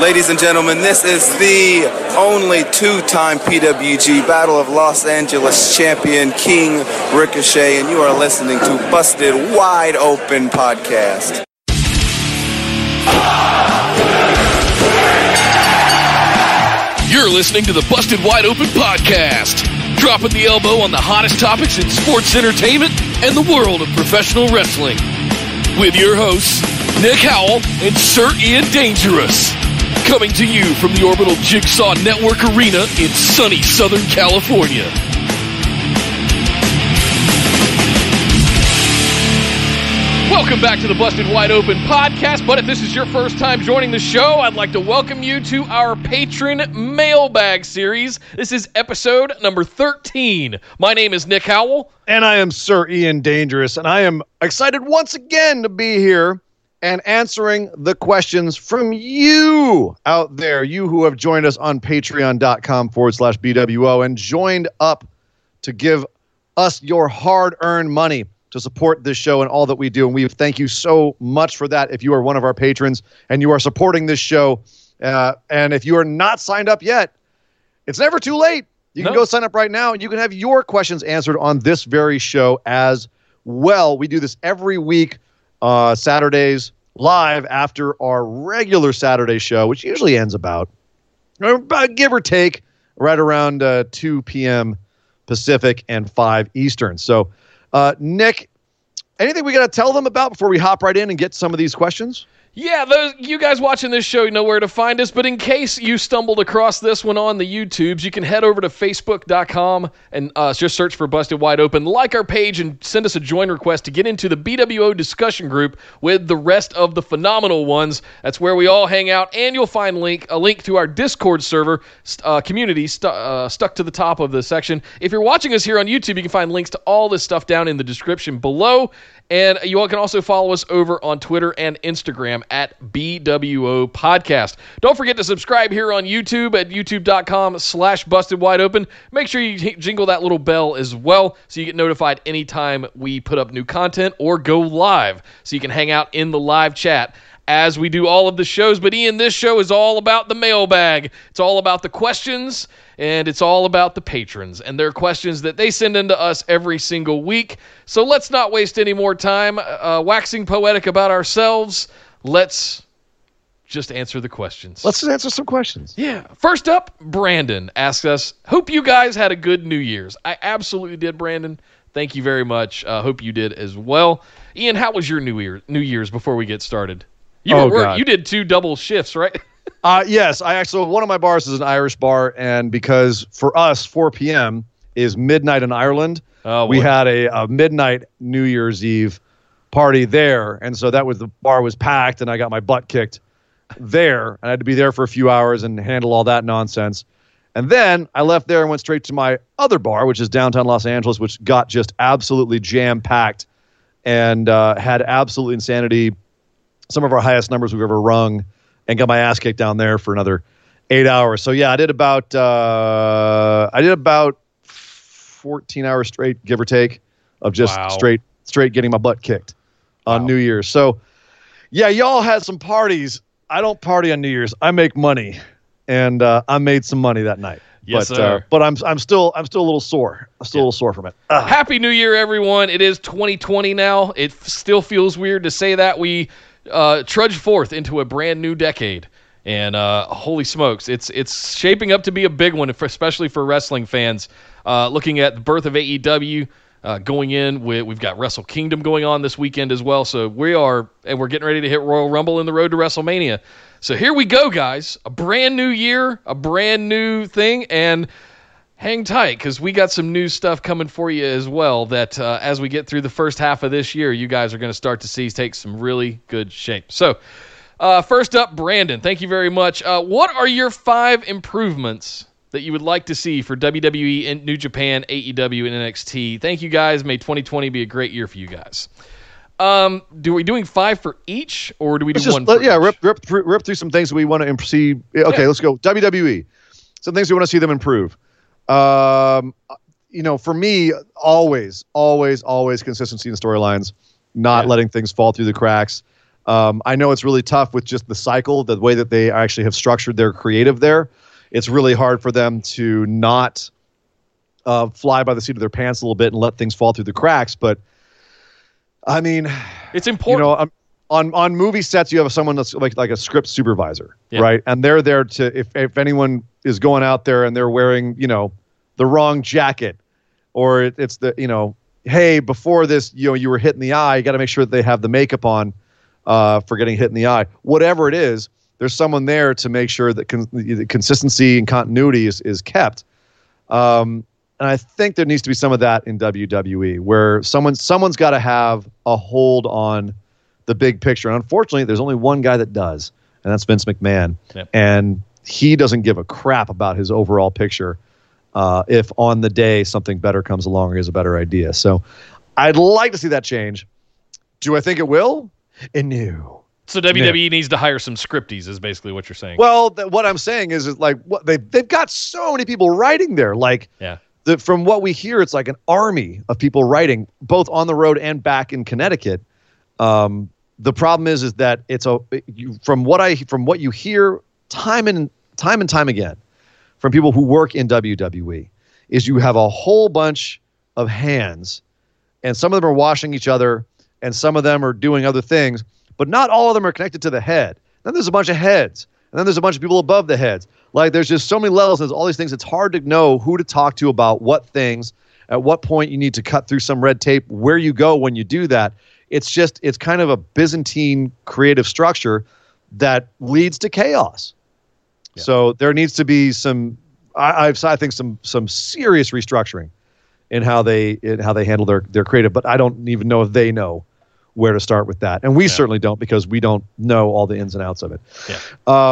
Ladies and gentlemen, this is the only two-time PWG Battle of Los Angeles champion, King Ricochet, and you are listening to Busted Wide Open Podcast. You're listening to the Busted Wide Open Podcast, dropping the elbow on the hottest topics in sports entertainment and the world of professional wrestling. With your hosts, Nick Howell and Sir Ian Dangerous. Coming to you from the Orbital Jigsaw Network Arena in sunny Southern California. Welcome back to the Busted Wide Open podcast. But if this is your first time joining the show, I'd like to welcome you to our patron mailbag series. This is episode number 13. My name is Nick Howell. And I am Sir Ian Dangerous, and I am excited once again to be here and answering the questions from you out there, you who have joined us on patreon.com forward slash BWO and joined up to give us your hard earned money to support this show and all that we do. And we thank you so much for that if you are one of our patrons and you are supporting this show. Uh, and if you are not signed up yet, it's never too late. You can No. go sign up right now and you can have your questions answered on this very show as well. We do this every week, uh, Saturdays, live after our regular Saturday show, which usually ends about, about give or take, right around uh, 2 p.m. Pacific and 5 Eastern. So, uh, Nick, anything we got to tell them about before we hop right in and get some of these questions? Yeah, those you guys watching this show know where to find us, but in case you stumbled across this one on the YouTubes, you can head over to facebook.com and uh, just search for Busted Wide Open, like our page, and send us a join request to get into the BWO discussion group with the rest of the phenomenal ones. That's where we all hang out, and you'll find link a link to our Discord server uh, community uh, stuck to the top of the section. If you're watching us here on YouTube, you can find links to all this stuff down in the description below. And you all can also follow us over on Twitter and Instagram at BWO Podcast. Don't forget to subscribe here on YouTube at youtube.com slash busted wide open. Make sure you jingle that little bell as well so you get notified anytime we put up new content or go live so you can hang out in the live chat as we do all of the shows. But Ian, this show is all about the mailbag. It's all about the questions and it's all about the patrons and their questions that they send in to us every single week. So let's not waste any more time uh, waxing poetic about ourselves. Let's just answer the questions. Let's just answer some questions. Yeah. First up, Brandon asks us, Hope you guys had a good New Year's. I absolutely did, Brandon. Thank you very much. Uh, hope you did as well. Ian, how was your New Year New Year's before we get started? You Oh, were God. you did two double shifts, right? Uh, yes, I actually one of my bars is an Irish bar, and because for us 4 p.m. is midnight in Ireland, Oh, we boy. had a, a midnight New Year's Eve party there, and so that was the bar was packed, and I got my butt kicked there. And I had to be there for a few hours and handle all that nonsense. And then I left there and went straight to my other bar, which is downtown Los Angeles, which got just absolutely jam packed and uh, had absolute insanity. Some of our highest numbers we've ever rung, and got my ass kicked down there for another eight hours. So yeah, I did about uh, I did about fourteen hours straight, give or take, of just Wow. straight straight getting my butt kicked on Wow. New Year's. So yeah, y'all had some parties. I don't party on New Year's. I make money, and uh, I made some money that night. Yes, but, sir. Uh, but I'm I'm still I'm still a little sore. I'm still a little sore from it. Ah. Happy New Year, everyone. It is 2020 now. It still feels weird to say that. We uh, trudge forth into a brand new decade. And uh, holy smokes, it's it's shaping up to be a big one, especially for wrestling fans. Uh, looking at the birth of AEW, Uh, going in, we, we've got Wrestle Kingdom going on this weekend as well. So we are, and we're getting ready to hit Royal Rumble in the road to WrestleMania. So here we go, guys. A brand new year, a brand new thing, and hang tight because we got some new stuff coming for you as well. That uh, as we get through the first half of this year, you guys are going to start to see take some really good shape. So, uh, first up, Brandon, thank you very much. Uh, what are your five improvements that you would like to see for WWE and New Japan, AEW, and NXT? Thank you guys. May 2020 be a great year for you guys. Um, do we doing five for each, or do we do just one? let- for yeah, each? rip, rip, through, rip through some things we want to see. Okay, Yeah. let's go. WWE. Some things we want to see them improve. Um, you know, for me, always, always, always consistency in storylines, not Yeah. letting things fall through the cracks. Um, I know it's really tough with just the cycle, the way that they actually have structured their creative there. It's really hard for them to not uh, fly by the seat of their pants a little bit and let things fall through the cracks. But I mean, It's important. you know, um, on on movie sets, you have someone that's like like a script supervisor, Yeah. right? And they're there to if if anyone is going out there and they're wearing you know the wrong jacket, or it, it's the you know hey before this you know you were hit in the eye, you got to make sure that they have the makeup on uh, for getting hit in the eye. Whatever it is, there's someone there to make sure that con- the consistency and continuity is is kept. Um, and I think there needs to be some of that in WWE, where someone someone's got to have a hold on the big picture. And unfortunately, there's only one guy that does, and that's Vince McMahon. Yep. And he doesn't give a crap about his overall picture. Uh, if on the day something better comes along or has a better idea, so I'd like to see that change. Do I think it will? And no. so WWE needs to hire some scripties, is basically what you're saying. Well, th- what I'm saying is, is like what they they've got so many people writing there. Like, Yeah. the, from what we hear, it's like an army of people writing, both on the road and back in Connecticut. Um, the problem is, is that it's a you, from what I from what you hear time and time and time again from people who work in WWE is you have a whole bunch of hands, and some of them are washing each other, and some of them are doing other things, but not all of them are connected to the head. Then there's a bunch of heads, and then there's a bunch of people above the heads. Like there's just so many levels. And there's all these things. It's hard to know who to talk to about what things. At what point you need to cut through some red tape. Where you go when you do that. It's just it's kind of a Byzantine creative structure that leads to chaos. Yeah. So there needs to be some. I, I've I think some some serious restructuring in how they in how they handle their their creative. But I don't even know if they know where to start with that, and we Yeah. certainly don't because we don't know all the ins and outs of it. Yeah.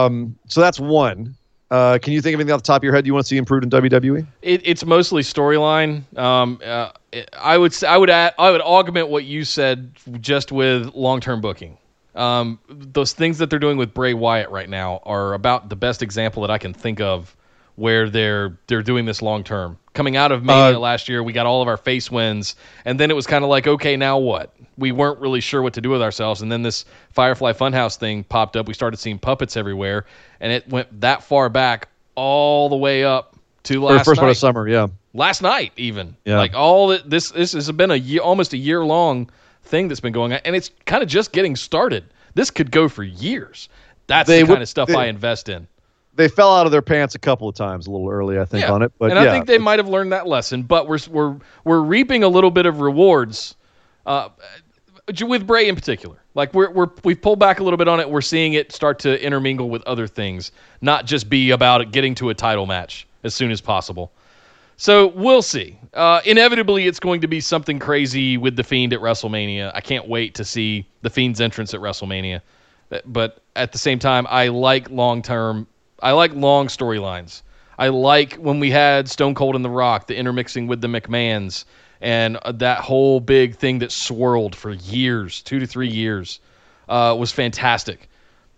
Um, so that's one. Uh, can you think of anything off the top of your head you want to see improved in? WWE? It, it's mostly storyline. Um, uh, I would I would add, I would augment what you said just with long term booking. Um, those things that they're doing with Bray Wyatt right now are about the best example that I can think of where they're they're doing this long term. Coming out of Mania Uh, last year, we got all of our face wins, and then it was kind of like, okay, now what? We weren't really sure what to do with ourselves, and then this Firefly Funhouse thing popped up. We started seeing puppets everywhere, and it went that far back, all the way up to last first night of summer, yeah. last night even Yeah. like all this this has been a year almost a year long thing that's been going on and it's kind of just getting started this could go for years that's They the kind of stuff they- i invest in They fell out of their pants a couple of times, a little early, I think, yeah. on it. But and yeah, i think they might have learned that lesson but we're we're we're reaping a little bit of rewards uh, with Bray in particular. Like we're we're we've pulled back a little bit on it. We're seeing it start to intermingle with other things, not just be about getting to a title match as soon as possible. So we'll see. Uh, inevitably, it's going to be something crazy with the Fiend at WrestleMania. I can't wait to see the Fiend's entrance at WrestleMania. But- But at the same time, I like long term. I like long storylines. I like when we had Stone Cold and The Rock, the intermixing with the McMahons, and uh, that whole big thing that swirled for years, two to three years, uh, was fantastic.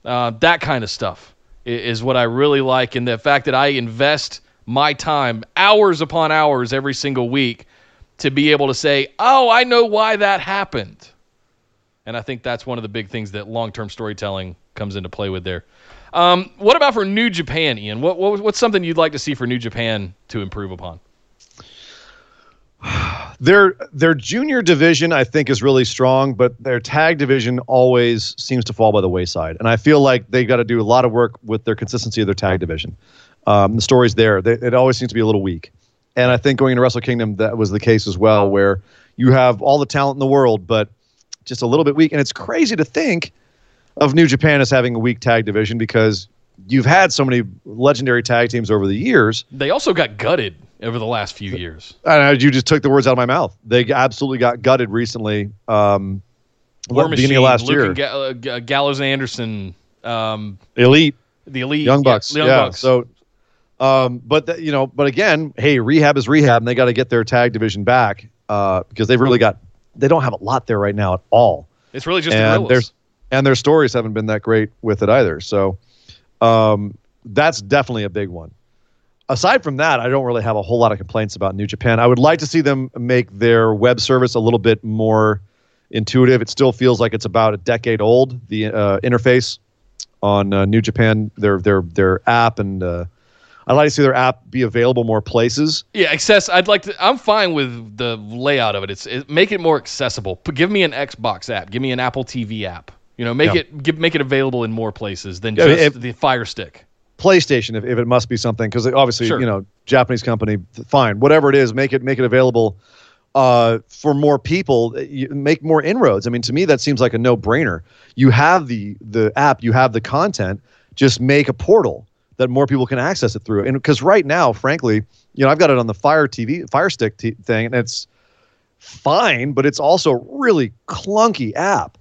Uh, that kind of stuff is what I really like, and the fact that I invest my time, hours upon hours, every single week, to be able to say, "Oh, I know why that happened," and I think that's one of the big things that long-term storytelling comes into play with there. Um, what about for New Japan, Ian? What, what what's something you'd like to see for New Japan to improve upon? their their junior division I think is really strong, but their tag division always seems to fall by the wayside. And I feel like they got to do a lot of work with their consistency of their tag division. Um, the stories there, they, it always seems to be a little weak. And I think going into Wrestle Kingdom, that was the case as well, where you have all the talent in the world, but just a little bit weak. And it's crazy to think of New Japan as having a weak tag division because you've had so many legendary tag teams over the years. They also got gutted over the last few years. I know, you just took the words out of my mouth. They absolutely got gutted recently. Um, War beginning Machine, of last Luke year. and Ga- uh, Gallows and Anderson, um, Elite. the Elite, Young yeah, Bucks. Young yeah. Bucks. So, um, but th- you know, but again, hey, rehab is rehab, and they got to get their tag division back uh, because they've really got they don't have a lot there right now at all, it's really just and Guerrillas. there's and their stories haven't been that great with it either. So, um, that's definitely a big one. Aside from that, I don't really have a whole lot of complaints about New Japan. I would like to see them make their web service a little bit more intuitive. It still feels like it's about a decade old. The uh, interface on uh, New Japan, their their their app, and uh, I'd like to see their app be available more places. Yeah, access. I'd like to. I'm fine with the layout of it. It's it, make it more accessible. P- give me an Xbox app. Give me an Apple TV app. You know, make Yeah. it give, make it available in more places than Yeah, just if- the Fire Stick. PlayStation, if, if it must be something, because obviously Sure. you know Japanese company, fine, whatever it is, make it make it available uh, for more people. You make more inroads. I mean, to me, that seems like a no brainer. You have the the app, you have the content. Just make a portal that more people can access it through. And because right now, frankly, you know, I've got it on the Fire TV Fire Stick t- thing, and it's fine, but it's also a really clunky app.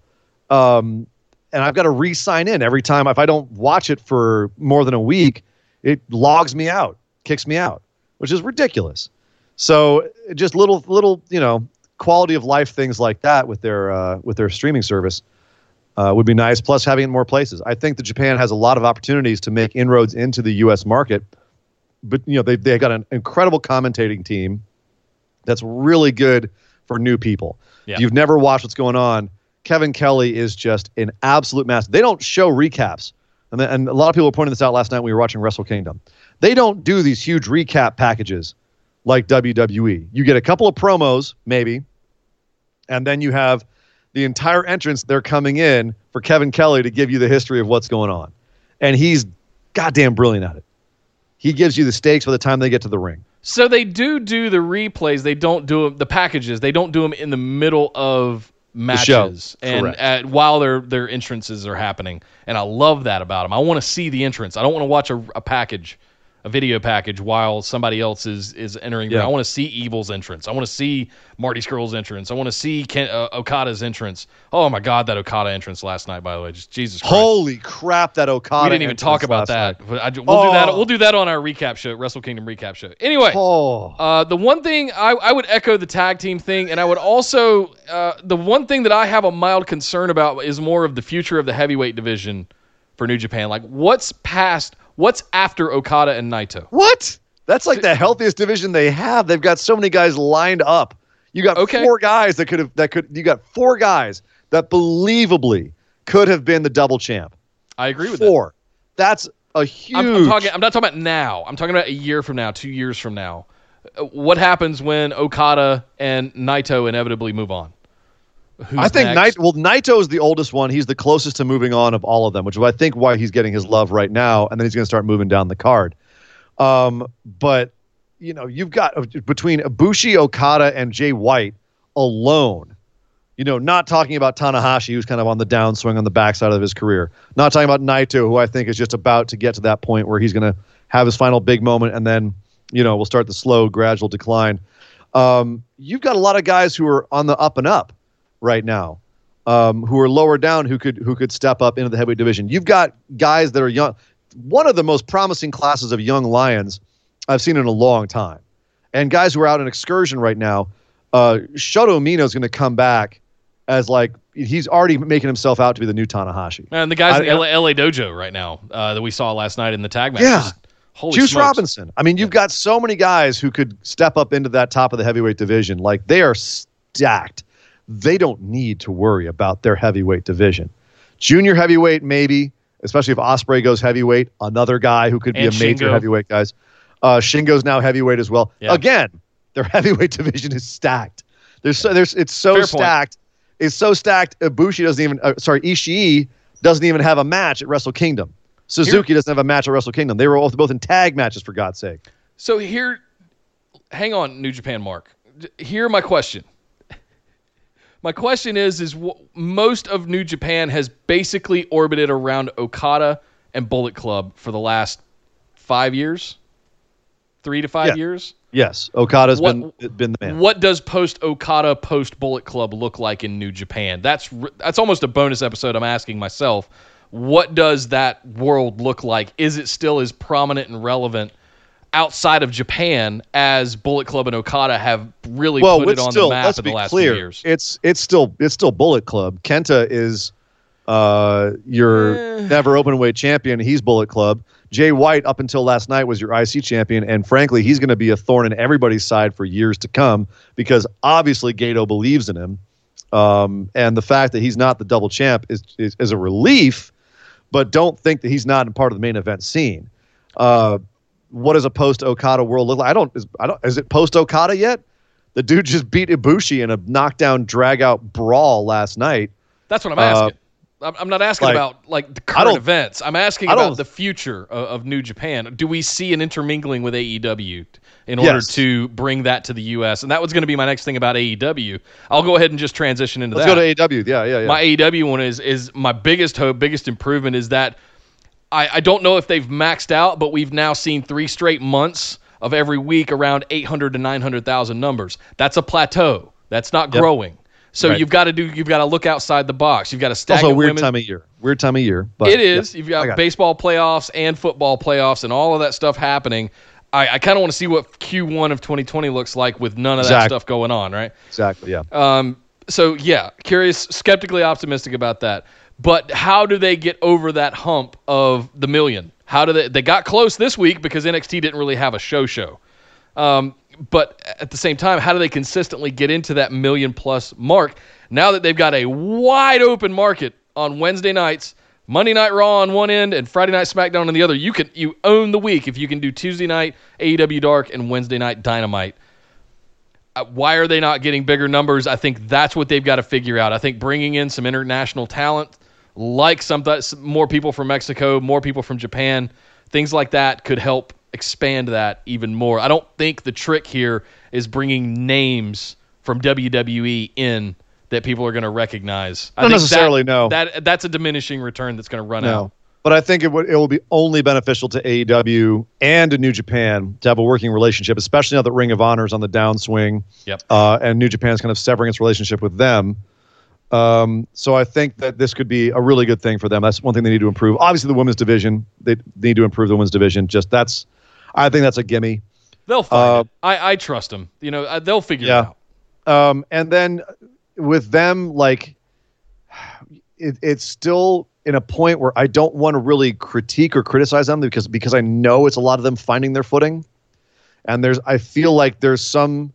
Um, and I've got to re-sign in every time. If I don't watch it for more than a week, it logs me out, kicks me out, which is ridiculous. So just little, little, you know, quality of life things like that with their uh, with their streaming service uh, would be nice. Plus, having it in more places. I think that Japan has a lot of opportunities to make inroads into the U.S. market. But you know, they they got an incredible commentating team that's really good for new people. Yeah. If you've never watched what's going on, Kevin Kelly is just an absolute master. They don't show recaps. And, then, and a lot of people were pointing this out last night when we were watching Wrestle Kingdom. They don't do these huge recap packages like WWE. You get a couple of promos, maybe, and then you have the entire entrance they're coming in for Kevin Kelly to give you the history of what's going on. And he's goddamn brilliant at it. He gives you the stakes by the time they get to the ring. So they do do the replays. They don't do the packages. They don't do them in the middle of matches and at, while their their entrances are happening. And I love that about them. I want to see the entrance. I don't want to watch a, a package, a video package while somebody else is is entering. Yeah. I want to see Evil's entrance. I want to see Marty Scurll's entrance. I want to see Ken, uh, Okada's entrance. Oh my God, that Okada entrance last night. By the way, just Jesus Christ. Holy crap, that Okada. we didn't even talk about that. But I, we'll do that. Oh. We'll do that on our recap show, Wrestle Kingdom recap show. Anyway, Oh. uh, the one thing I, I would echo the tag team thing, and I would also uh, the one thing that I have a mild concern about is more of the future of the heavyweight division for New Japan. Like, what's past? What's after Okada and Naito? What? That's like the healthiest division they have. They've got so many guys lined up. You got Okay. four guys that could have that could you got four guys that believably could have been the double champ. I agree with that. Four. That's a huge I'm, I'm talking. I'm not talking about now. I'm talking about a year from now, two years from now. Uh, What happens when Okada and Naito inevitably move on? I think? Naito, well, Naito is the oldest one. He's the closest to moving on of all of them, which is I think why he's getting his love right now, and then he's going to start moving down the card. Um, but you know, you've got uh, between Ibushi, Okada, and Jay White alone. You know, not talking about Tanahashi, who's kind of on the downswing on the backside of his career. Not talking about Naito, who I think is just about to get to that point where he's going to have his final big moment, and then you know we'll start the slow, gradual decline. Um, you've got a lot of guys who are on the up and up right now, um, who are lower down, who could who could step up into the heavyweight division. You've got guys that are young. One of the most promising classes of young lions I've seen in a long time, and guys who are out on excursion right now. Uh, Shota Umino is going to come back as like he's already making himself out to be the new Tanahashi. And the guys I- in LA, LA Dojo right now uh, that we saw last night in the tag match. Yeah. Holy Juice smokes. Robinson. I mean, you've got so many guys who could step up into that top of the heavyweight division. Like they are stacked. They don't need to worry about their heavyweight division. Junior heavyweight, maybe, especially if Ospreay goes heavyweight. Another guy who could be And a major Shingo. heavyweight guys. Uh, Shingo's now heavyweight as well. Yeah. Again, their heavyweight division is stacked. There's so there's it's so Fair point. stacked. It's so stacked. Ibushi doesn't even. Uh, sorry, Ishii doesn't even have a match at Wrestle Kingdom. Suzuki doesn't have a match at Wrestle Kingdom. They were both, both in tag matches for God's sake. So here, hang on, New Japan, Mark. Here, my question. My question is: is w- most of New Japan has basically orbited around Okada and Bullet Club for the last five years, three to five Yeah. years. Yes, Okada's What- been been the man. What does post Okada, post Bullet Club look like in New Japan? That's that's almost a bonus episode. I'm asking myself, what does that world look like? Is it still as prominent and relevant outside of Japan as Bullet Club and Okada have really well, put it it's on still the map in the last clear. few years? It's it's still it's still Bullet Club. Kenta is uh your Eh. never open weight champion. He's Bullet Club. Jay White up until last night was your IC champion, and frankly, he's going to be a thorn in everybody's side for years to come because obviously Gedo believes in him, um, and the fact that he's not the double champ is, is is a relief. But don't think that he's not a part of the main event scene. Uh, what does a post Okada world look like? I don't. Is, I don't. Is it post Okada yet? The dude just beat Ibushi in a knockdown drag out brawl last night. That's what I'm uh, asking. I'm I'm not asking like, about like the current events. I'm asking about the future of, of New Japan. Do we see an intermingling with AEW in order Yes. to bring that to the U.S.? And that was going to be my next thing about AEW. I'll go ahead and just transition into Let's that. go to AEW. Yeah, yeah, yeah. My AEW one is is my biggest hope, biggest improvement is that I, I don't know if they've maxed out, but we've now seen three straight months of every week around 800 to 900,000 numbers. That's a plateau. That's not Yep. growing. So Right. you've got to do. You've got to look outside the box. You've got to It's also a weird women. time of year. Weird time of year. But It is. yeah, You've got got it. baseball playoffs and football playoffs and all of that stuff happening. I, I kind of want to see what Q1 of 2020 looks like with none of that stuff going on, right? Exactly. Yeah. Um, so yeah, curious, skeptically optimistic about that. But how do they get over that hump of the million? How do they? They got close this week because NXT didn't really have a show show. Um, but at the same time, how do they consistently get into that million plus mark now that they've got a wide open market on Wednesday nights, Monday Night Raw on one end, and Friday Night SmackDown on the other? You can you own the week if you can do Tuesday night AEW Dark and Wednesday night Dynamite. Uh, why are they not getting bigger numbers? I think that's what they've got to figure out. I think bringing in some international talent, like some some more people from Mexico, more people from Japan, things like that could help expand that even more. I don't think the trick here is bringing names from WWE in that people are going to recognize. I Not necessarily, that, no. That that's a diminishing return that's going to run No. out. But I think it would it will be only beneficial to AEW and to New Japan to have a working relationship, especially now that Ring of Honor is on the downswing. Yep. Uh, and New Japan's kind of severing its relationship with them. Um, so I think that this could be a really good thing for them. That's one thing they need to improve. Obviously, the women's division they need to improve the women's division. Just that's, I think that's a gimme. They'll find Uh, it. I, I trust them. You know, uh, they'll figure Yeah. it out. Um, and then with them, like, it, it's still in a point where I don't want to really critique or criticize them because because I know it's a lot of them finding their footing, and there's I feel like there's some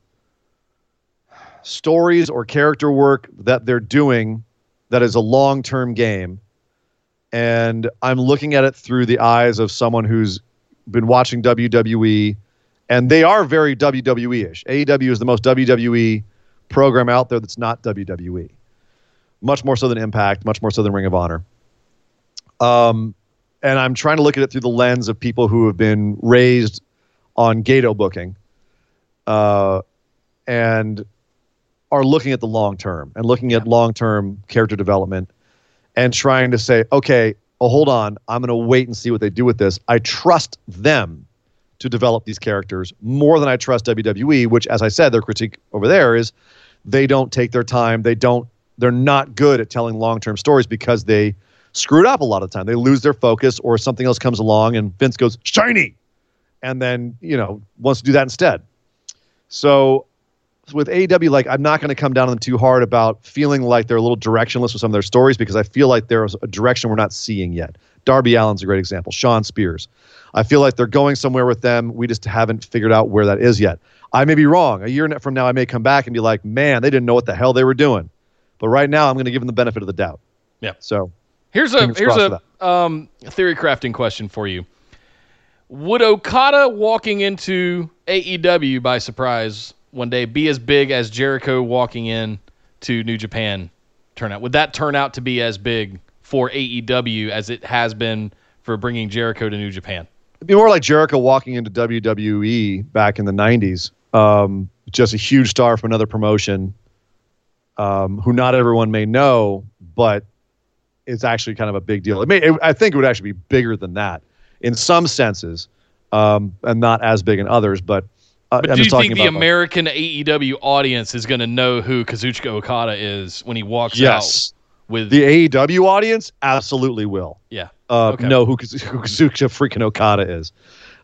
stories or character work that they're doing that is a long term game, and I'm looking at it through the eyes of someone who's been watching WWE, and they are very WWE ish. AEW is the most WWE program out there that's not WWE. Much more so than Impact, much more so than Ring of Honor. Um, and I'm trying to look at it through the lens of people who have been raised on Gedo booking, uh, and are looking at the long term and looking at long term character development, and trying to say, okay, oh hold on, I'm going to wait and see what they do with this. I trust them to develop these characters more than I trust WWE, which, as I said, their critique over there is they don't take their time. They don't. They're not good at telling long-term stories because they screwed up a lot of the time. They lose their focus, or something else comes along, and Vince goes shiny, and then you know wants to do that instead. So with AEW, like I'm not going to come down on them too hard about feeling like they're a little directionless with some of their stories because I feel like there's a direction we're not seeing yet. Darby Allin's a great example. Shawn Spears. I feel like they're going somewhere with them. We just haven't figured out where that is yet. I may be wrong. A year from now, I may come back and be like, man, they didn't know what the hell they were doing. But right now, I'm going to give them the benefit of the doubt. Yeah. So Here's a here's a um, theory crafting question for you. Would Okada walking into AEW by surprise one day be as big as Jericho walking in to New Japan turn out? Would that turn out to be as big for AEW as it has been for bringing Jericho to New Japan? it'd be more like Jericho walking into WWE back in the 90s um, just a huge star from another promotion, um, who not everyone may know, but it's actually kind of a big deal. It may, it, I think it would actually be bigger than that in some senses, um, and not as big in others. But, But I'm do you think the like- American AEW audience is going to know who Kazuchika Okada is when he walks yes, out with the AEW audience absolutely will. yeah. uh, Okay. know who, Kaz- who Kazuchika freaking Okada is.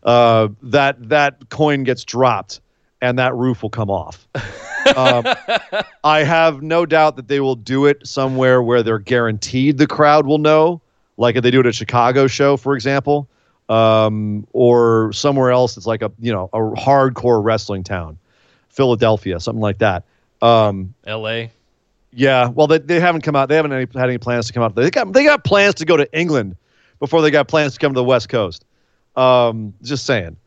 Uh, that that coin gets dropped, and that roof will come off. um, I have no doubt that they will do it somewhere where they're guaranteed the crowd will know, like if they do it at a Chicago show, for example, um, or somewhere else that's like a you know a hardcore wrestling town, Philadelphia, something like that. Um, L.A. yeah, well, they, they haven't come out. They haven't any, had any plans to come out. They got they got plans to go to England before they got plans to come to the West Coast. Um, just saying.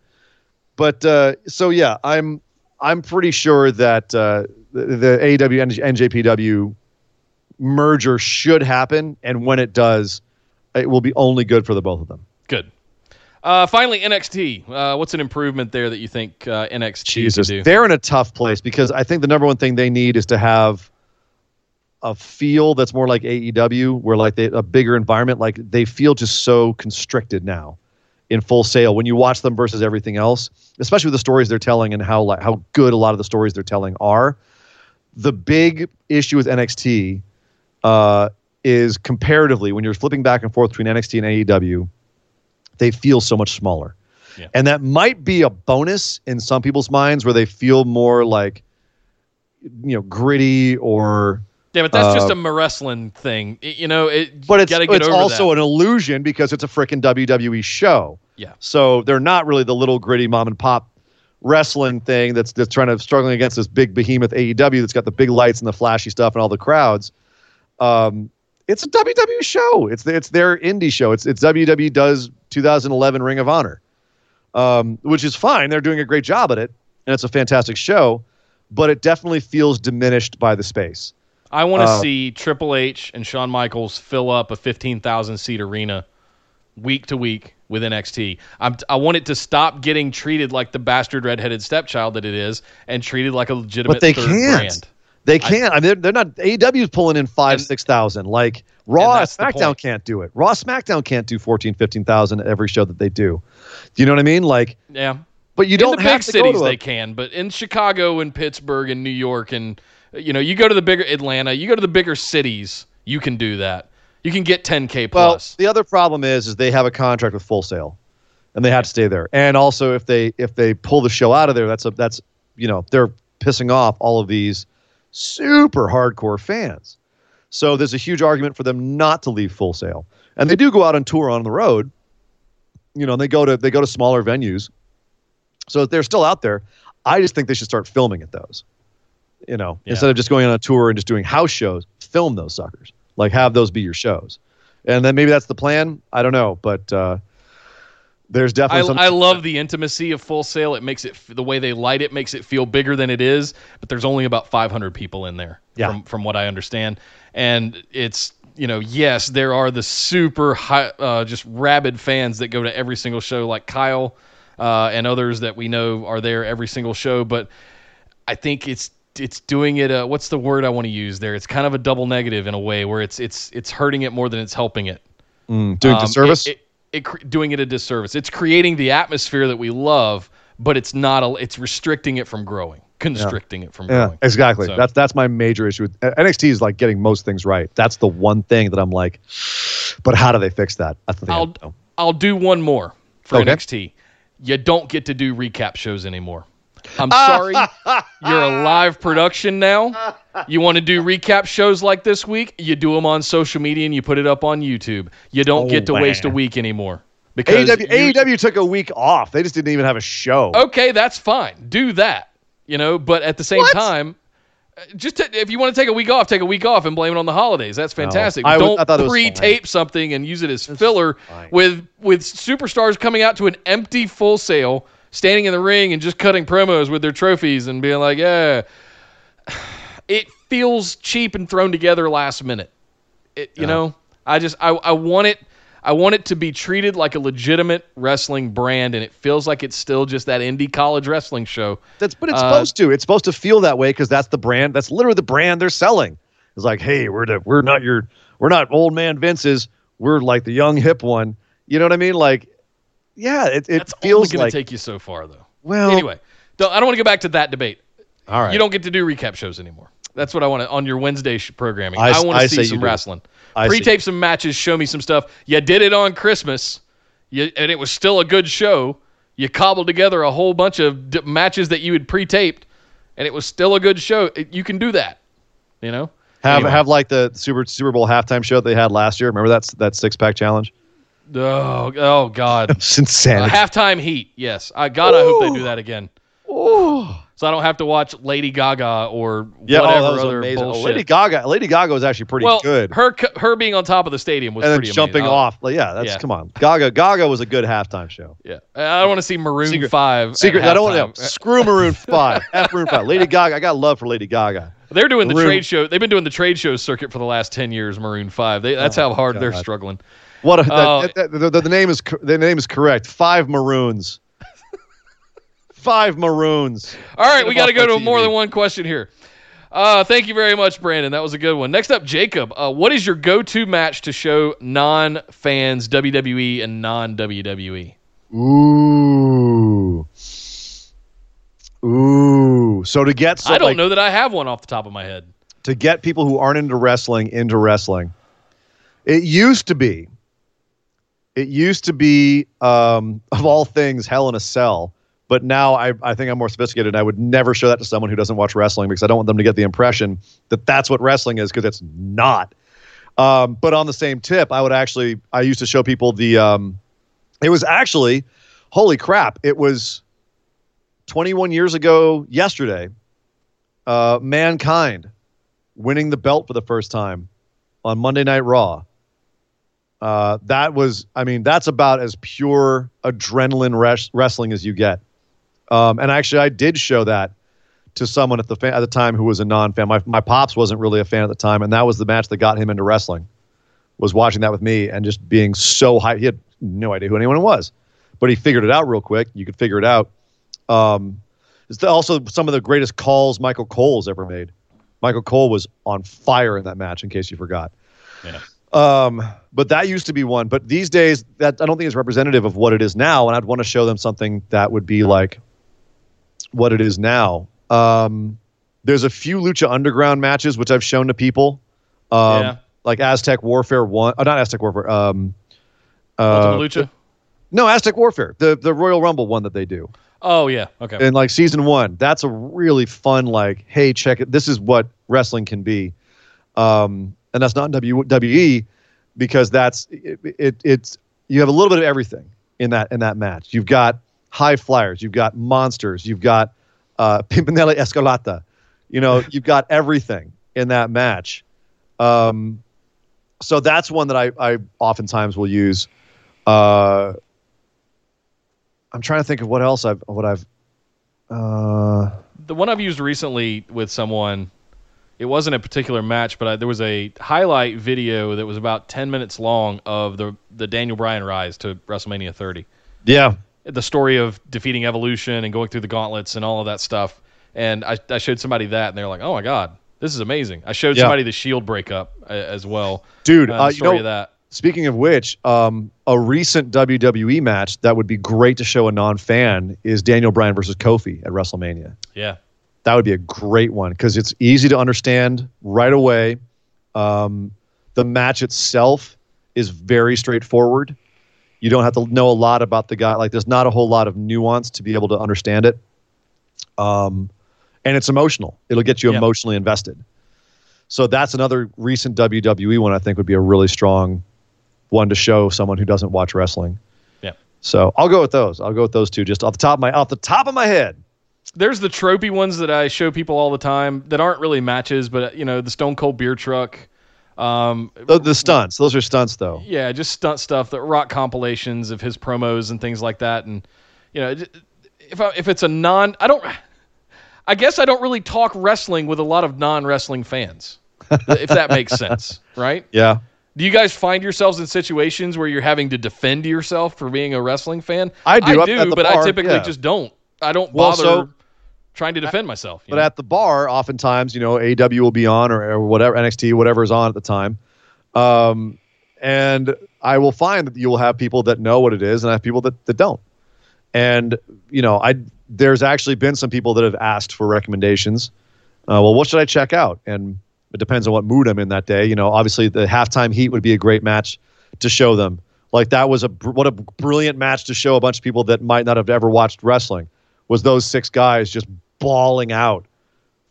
But uh, so yeah, I'm I'm pretty sure that uh, the, the AEW and NJPW merger should happen, and when it does, it will be only good for the both of them. Good. Uh, finally, NXT. Uh, what's an improvement there that you think uh, NXT Jesus, do? they're in a tough place because I think the number one thing they need is to have a feel that's more like AEW, where like they, a bigger environment. Like they feel just so constricted now in Full Sail when you watch them versus everything else, especially with the stories they're telling and how like how good a lot of the stories they're telling are. The big issue with NXT uh, is comparatively when you're flipping back and forth between NXT and AEW, they feel so much smaller. Yeah. And that might be a bonus in some people's minds where they feel more like you know gritty or yeah, but that's just uh, a wrestling thing. You know, it. but it's, it's also that. an illusion because it's a freaking WWE show. Yeah. So they're not really the little gritty mom and pop wrestling thing that's that's trying to struggling against this big behemoth AEW that's got the big lights and the flashy stuff and all the crowds. Um, it's a WWE show. It's it's their indie show. It's it's WWE does 2011 Ring of Honor, um, which is fine. They're doing a great job at it, and it's a fantastic show. But it definitely feels diminished by the space. I want to uh, see Triple H and Shawn Michaels fill up a 15,000 seat arena week to week with NXT. I'm, I want it to stop getting treated like the bastard redheaded stepchild that it is and treated like a legitimate but they third can't. brand. They can't. I, mean, they're, they're not. AEW's pulling in five, And- six thousand. Like Raw, SmackDown can't do it. Raw, SmackDown can't do 14, 15,000 at every show that they do. Do you know what I mean? Like, Yeah. but you don't in the have big to cities to they can, but in Chicago and Pittsburgh and New York and you know, you go to the bigger Atlanta, you go to the bigger cities, you can do that. You can get 10k plus. Well, the other problem is, is they have a contract with Full Sail, and they have to stay there. And also, if they if they pull the show out of there, that's a that's you know they're pissing off all of these super hardcore fans. So there's a huge argument for them not to leave Full Sail, and they do go out on tour on the road. You know, and they go to they go to smaller venues, so they're still out there. I just think they should start filming at those. You know, Yeah. instead of just going on a tour and just doing house shows, film those suckers. Like have those be your shows, and then maybe that's the plan. I don't know, but uh, there's I, definitely some. I love the intimacy of Full Sail. It makes it the way they light it makes it feel bigger than it is. But there's only about 500 people in there, Yeah. from from what I understand. And it's you know yes, there are the super high, uh, just rabid fans that go to every single show, like Kyle uh, and others that we know are there every single show. But I think it's it's doing it. Uh, what's the word I want to use there? It's kind of a double negative in a way where it's it's it's hurting it more than it's helping it. Mm, doing Um, disservice. It, it, it doing it a disservice. It's creating the atmosphere that we love, but it's not. A, it's restricting it from growing, constricting it from yeah, growing. exactly. So- That's that's my major issue with uh, NXT is like getting most things right. That's the one thing that I'm like, but how do they fix that? That's the thing. I I'll. I'll do one more for Okay. NXT. You don't get to do recap shows anymore. I'm sorry. You're a live production now. You want to do recap shows like this week? You do them on social media and you put it up on YouTube. You don't Oh, get to waste a week anymore. Because AEW, you- AEW took a week off. They just didn't even have a show. okay, that's fine. Do that. You know, but at the same What? time, uh, just if you want to take a week off, take a week off and blame it on the holidays. That's fantastic. I Don't I thought pre-tape something and use it as filler with with superstars coming out to an empty Full Sail, standing in the ring and just cutting promos with their trophies and being like, "Yeah." It feels cheap and thrown together last minute. It, you Yeah. know, I just I I want it I want it to be treated like a legitimate wrestling brand, and it feels like it's still just that indie college wrestling show. That's but it's Uh, supposed to. It's supposed to feel that way because that's the brand. That's literally the brand they're selling. It's like, hey, we're the we're not your we're not old man Vince's. We're like the young hip one. You know what I mean? Like, yeah, it, it That's only feels going to like. take you so far, though. well, Anyway, don't, I don't want to go back to that debate. all right. You don't get to do recap shows anymore. That's what I want to on your Wednesday sh- programming. I want to see you some wrestling. I. Pre-tape some matches. Show me some stuff. You did it on Christmas, you, and it was still a good show. You cobbled together a whole bunch of d- matches that you had pre-taped, and it was still a good show. It- you can do that. You know. have Anyway. have like the Super Super Bowl halftime show that they had last year. Remember that's that six pack challenge? Oh, oh God. It's Uh, insanity. halftime heat. Yes. I God, I hope they do that again. oh. So I don't have to watch Lady Gaga or Yeah, oh, whatever that was other amazing. Oh, bullshit. Lady Gaga, Lady Gaga was actually pretty well, good. her her being on top of the stadium was and then pretty jumping amazing. off. Like, yeah, that's Yeah. come on. Gaga, Gaga was a good halftime show. Yeah, I don't want to see Maroon Secret- Five. Secret. at I don't want halftime. to screw Maroon Five. F Maroon Five. Lady Gaga. I got love for Lady Gaga. They're doing the trade show. They've been doing the trade show circuit for the last ten years. Maroon Five. They, that's Oh, how hard they're struggling. What a, Oh. that, that- the, the, the name is the name is correct. Five Maroons. Five Maroons. All right, we got to go to more than one question here. Uh, thank you very much, Brandon. That was a good one. Next up, Jacob. Uh, what is your go-to match to show non-fans WWE and non-WWE? Ooh. Ooh. So to get so I don't like, know that I have one off the top of my head. to get people who aren't into wrestling into wrestling. It used to be, it used to be, um, of all things, Hell in a Cell. But now I, I think I'm more sophisticated. And I would never show that to someone who doesn't watch wrestling because I don't want them to get the impression that that's what wrestling is because it's not. Um, but on the same tip, I would actually, I used to show people the, um, it was actually, holy crap, it was 21 years ago yesterday. Uh, Mankind winning the belt for the first time on Monday Night Raw. Uh, that was, I mean, that's about as pure adrenaline res- wrestling as you get. Um, and actually, I did show that to someone at the fa- at the time who was a non-fan. My my pops wasn't really a fan at the time, and that was the match that got him into wrestling. Was watching that with me and just being so hyped. He had no idea who anyone was, but he figured it out real quick. You could figure it out. Um, it's also some of the greatest calls Michael Cole's ever made. Michael Cole was on fire in that match. In case you forgot. Yeah. Um, but that used to be one. But these days, that I don't think is representative of what it is now. And I'd want to show them something that would be like what it is now. Um, there's a few Lucha Underground matches which I've shown to people. Um, Yeah. Like Aztec Warfare One, uh, not Aztec Warfare. Um, uh, Lucha. no, Aztec Warfare, the the Royal Rumble one that they do Oh yeah. Okay. in like season one. That's a really fun, like, hey, check it. This is what wrestling can be. Um, and that's not in WWE because that's it, it. It's you have a little bit of everything in that in that match. You've got high flyers, you've got monsters, you've got uh, Pimpinela Escarlata. You know, you've got everything in that match. Um, so that's one that I, I oftentimes will use. Uh, I'm trying to think of what else I've what I've. Uh, the one I've used recently with someone, it wasn't a particular match, but I, there was a highlight video that was about 10 minutes long of the the Daniel Bryan rise to WrestleMania 30. yeah, The story of defeating Evolution and going through the gauntlets and all of that stuff. And I, I showed somebody that, and they were like, "Oh my god, this is amazing!" I showed Yeah. somebody the Shield breakup uh, as well. dude. uh, Uh, you know, that. Speaking of which, um, a recent WWE match that would be great to show a non-fan is Daniel Bryan versus Kofi at WrestleMania. Yeah, That would be a great one because it's easy to understand right away. Um, the match itself is very straightforward. You don't have to know a lot about the guy. Like, there's not a whole lot of nuance to be able to understand it. Um, and it's emotional. It'll get you Yeah. emotionally invested. So that's another recent WWE one I think would be a really strong one to show someone who doesn't watch wrestling. Yeah. So I'll go with those. I'll go with those two just off the top of my off the top of my head. There's the tropey ones that I show people all the time that aren't really matches, but you know the Stone Cold beer truck. Um, The, the stunts. Those are stunts though. yeah, just stunt stuff, the rock compilations of his promos and things like that. And you know, if I, if it's a non, I don't. I guess I don't really talk wrestling with a lot of non wrestling fans, if that makes sense, right? Yeah. Do you guys find yourselves in situations where you're having to defend yourself for being a wrestling fan? I do, I do, but I typically yeah. just don't. I don't Well, bother so- trying to defend myself. But know? at the bar, oftentimes, you know, AW will be on or, or whatever, NXT, whatever is on at the time. Um, and I will find that you will have people that know what it is and I have people that, that don't. And, you know, I there's actually been some people that have asked for recommendations. Uh, well, what should I check out? And it depends on what mood I'm in that day. You know, obviously the halftime heat would be a great match to show them. Like that was a br- what a brilliant match to show a bunch of people that might not have ever watched wrestling. Was those six guys just bawling out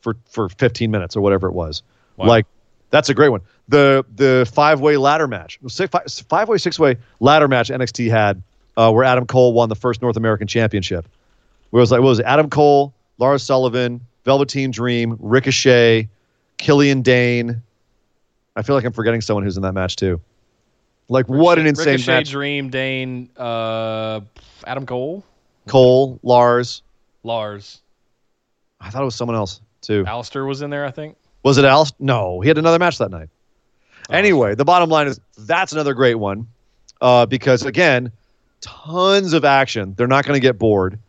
for for 15 minutes or whatever it was. Wow. Like that's a great one. The the five way ladder match, six, five, five way six way ladder match NXT had, uh, where Adam Cole won the first North American Championship. Where it was like what was it? Adam Cole, Lars Sullivan, Velveteen Dream, Ricochet, Killian Dain. I feel like I'm forgetting someone who's in that match too. Like what an insane Ricochet, match! Dream, Dain, uh, Adam Cole, Cole, Lars. Lars, I thought it was someone else too. Aleister was in there. I think. Was it Al? No, he had another match that night. Oh. Anyway, the bottom line is that's another great one uh, because again, tons of action. They're not going to get bored.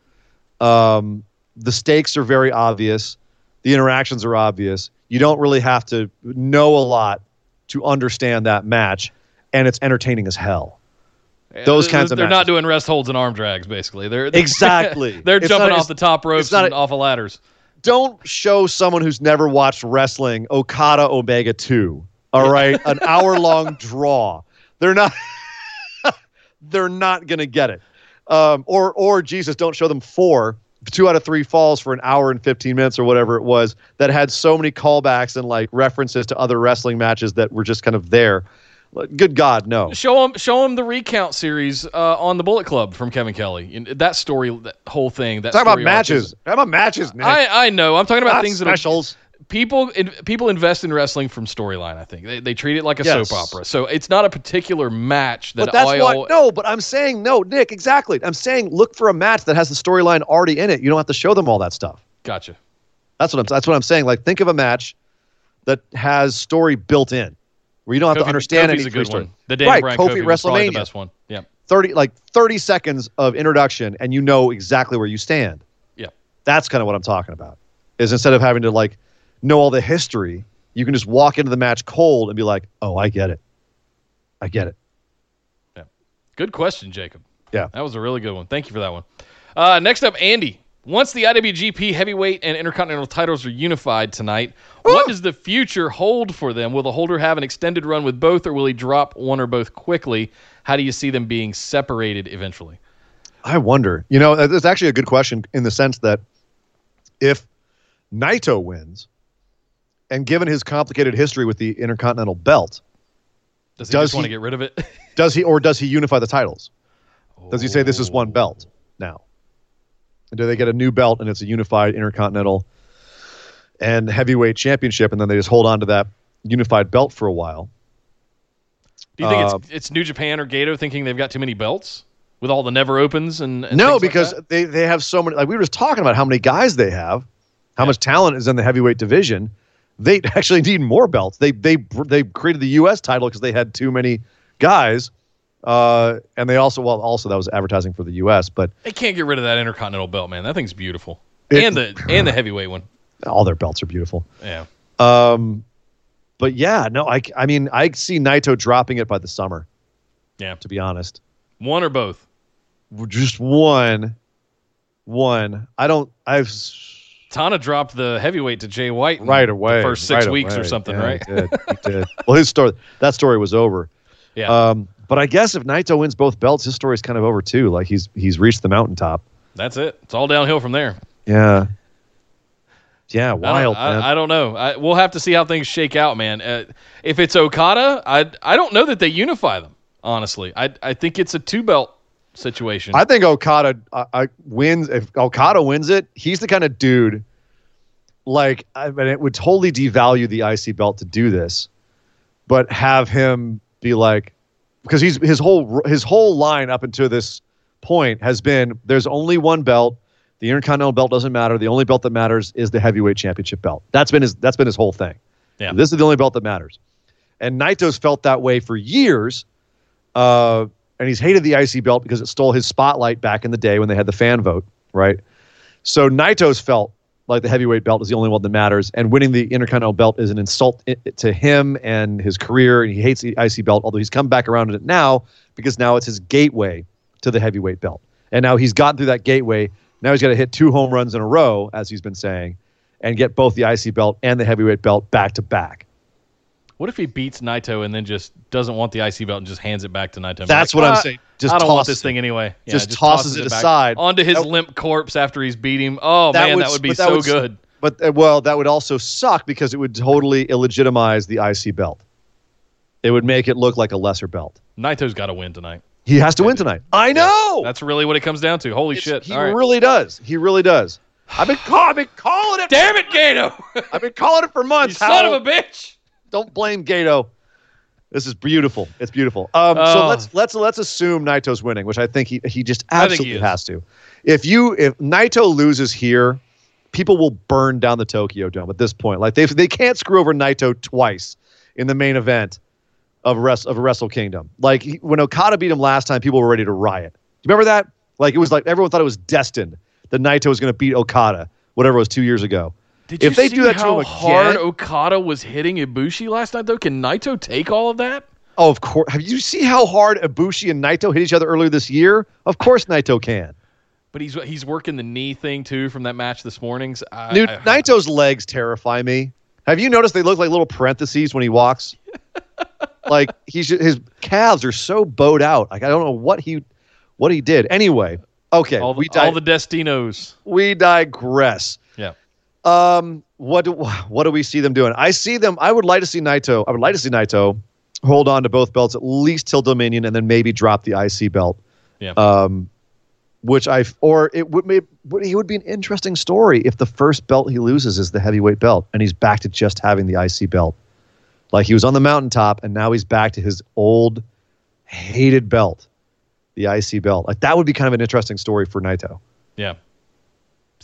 Um, the stakes are very obvious. The interactions are obvious. You don't really have to know a lot to understand that match, and it's entertaining as hell. Those kinds of They're not doing rest holds and arm drags. Basically, they're Exactly. they're It's jumping off the top ropes not and a- off of ladders. don't show someone who's never watched wrestling Okada Omega 2. All right? An hour long draw. They're not they're not going to get it. Um, or or Jesus, don't show them four, two out of three falls for an hour and 15 minutes or whatever it was that had so many callbacks and like references to other wrestling matches that were just kind of there. Good God, no. Show them, show them the recount series uh, on the Bullet Club from Kevin Kelly. And That story, that whole thing. That Talk about matches. Talk about matches, Nick. I I know. I'm talking about Not things that specials. people in, people invest in wrestling from storyline. I think they, they treat it like a Yes. soap opera. So it's not a particular match that But that's I why no. But I'm saying no, Nick. Exactly. I'm saying look for a match that has the storyline already in it. You don't have to show them all that stuff. Gotcha. That's what I'm. That's what I'm saying. Like think of a match that has story built in, where you don't have Kofi, to understand Kofi's any a good story. one. The Dan Right, Bryan Kofi Kofi probably the best one. Yeah. Thirty like thirty seconds of introduction, and you know exactly where you stand. Yeah. That's kind of what I'm talking about. Is instead of having to like know all the history, you can just walk into the match cold and be like, "Oh, I get it. I get it." Yeah, Good question, Jacob. Yeah. That was a really good one. Thank you for that one. Uh, next up, Andy. Once the IWGP Heavyweight and Intercontinental titles are unified tonight, what does the future hold for them? Will the holder have an extended run with both, or will he drop one or both quickly? How do you see them being separated eventually? I wonder. You know, it's actually a good question in the sense that if Naito wins, and given his complicated history with the Intercontinental Belt, Does he Does just want to get rid of it? does he or does he unify the titles? Does he say this is oh. one belt now? And do they get a new belt and it's a unified Intercontinental and heavyweight championship, and then they just hold on to that unified belt for a while? Do you think Uh, it's, it's New Japan or Gedo thinking they've got too many belts with all the never opens and, and no, like because that? they, they have so many. Like we were just talking about how many guys they have, how Yeah. much talent is in the heavyweight division. They actually need more belts. They they they created the U.S. title because they had too many guys, uh, and they also well also that was advertising for the U.S. But they can't get rid of that Intercontinental belt, man. That thing's beautiful, It- and the and the heavyweight one. all their belts are beautiful. Yeah. Um, but yeah, no, I I mean I see Naito dropping it by the summer. Yeah. To be honest, One or both. just one, one. I don't. I've Tana dropped the heavyweight to Jay White right away. first six right weeks or something, Yeah, right? He did. He did. Well, his story that story was over. Yeah. Um, but I guess if Naito wins both belts, his story's kind of over too. Like he's he's reached the mountaintop. That's it. It's all downhill from there. Yeah. Yeah, I don't- wild I, man. I, don't know. I, we'll have to see how things shake out, man. Uh, if it's Okada, I I don't know that they unify them. Honestly, I I think it's a two belt situation. I think Okada uh, uh, wins. If Okada wins it, he's the kind of dude. Like, I mean, it would totally devalue the IC belt to do this, but have him be like, because he's his whole his whole line up until this point has been there's only one belt. The Intercontinental belt doesn't matter. The only belt that matters is the heavyweight championship belt. That's been his that's been his whole thing. Yeah. This is the only belt that matters. And Naito's felt that way for years. Uh, and he's hated the IC belt because it stole his spotlight back in the day when they had the fan vote, right? So Naito's felt like the heavyweight belt is the only one that matters, and winning the Intercontinental belt is an insult to him and his career, and he hates the IC belt. Although he's come back around to it now because now it's his gateway to the heavyweight belt, and now he's gotten through that gateway. Now he's got to hit two home runs in a row, as he's been saying, and get both the IC belt and the heavyweight belt back to back. What if he beats Naito and then just doesn't want the IC belt and just hands it back to Naito? That's Like, what I'm "Ah, saying. Just I don't want tosses this it. thing anyway. Yeah, Just tosses it back aside. onto his That- limp corpse after he's beat him. Oh man, that would be so would- good. But uh, well, that would also suck because it would totally illegitimize the IC belt. It would make it look like a lesser belt. Naito's got to win tonight. He has to win tonight. I know. That's really what it comes down to. Holy It's- shit! He right. really does. He really does. I've been, call, I've been calling it. Damn it, Gedo! I've been calling it for you months. son of a bitch! Don't blame Gedo. This is beautiful. It's beautiful. Um, Oh. So let's let's let's assume Naito's winning, which I think he he just think he absolutely has to. If you if Naito loses here, people will burn down the Tokyo Dome at this point. Like they they can't screw over Naito twice in the main event of rest of Wrestle Kingdom. Like he, when Okada beat him last time, people were ready to riot. Do you remember that? Like it was like everyone thought it was destined that Naito was going to beat Okada, whatever it was two years ago. Did If you they see do that to how him hard again- Okada was hitting Ibushi last night? Though, can Naito take all of that? Oh, of course. Have you see how hard Ibushi and Naito hit each other earlier this year? Of course, Naito can. But he's he's working the knee thing too from that match this morning's. I, Dude, I- Naito's legs terrify me. Have you noticed they look like little parentheses when he walks? like he's his calves are so bowed out. Like I don't know what he what he did. Anyway, okay, all the, we all the Destinos. we digress. Um, what do what do we see them doing? I see them. I would like to see Naito. I would like to see Naito hold on to both belts at least till Dominion, and then maybe drop the IC belt. Yeah. Um, which I or it would maybe it would be an interesting story if the first belt he loses is the heavyweight belt, and he's back to just having the IC belt. Like he was on the mountaintop, and now he's back to his old hated belt, the IC belt. Like that would be kind of an interesting story for Naito. Yeah.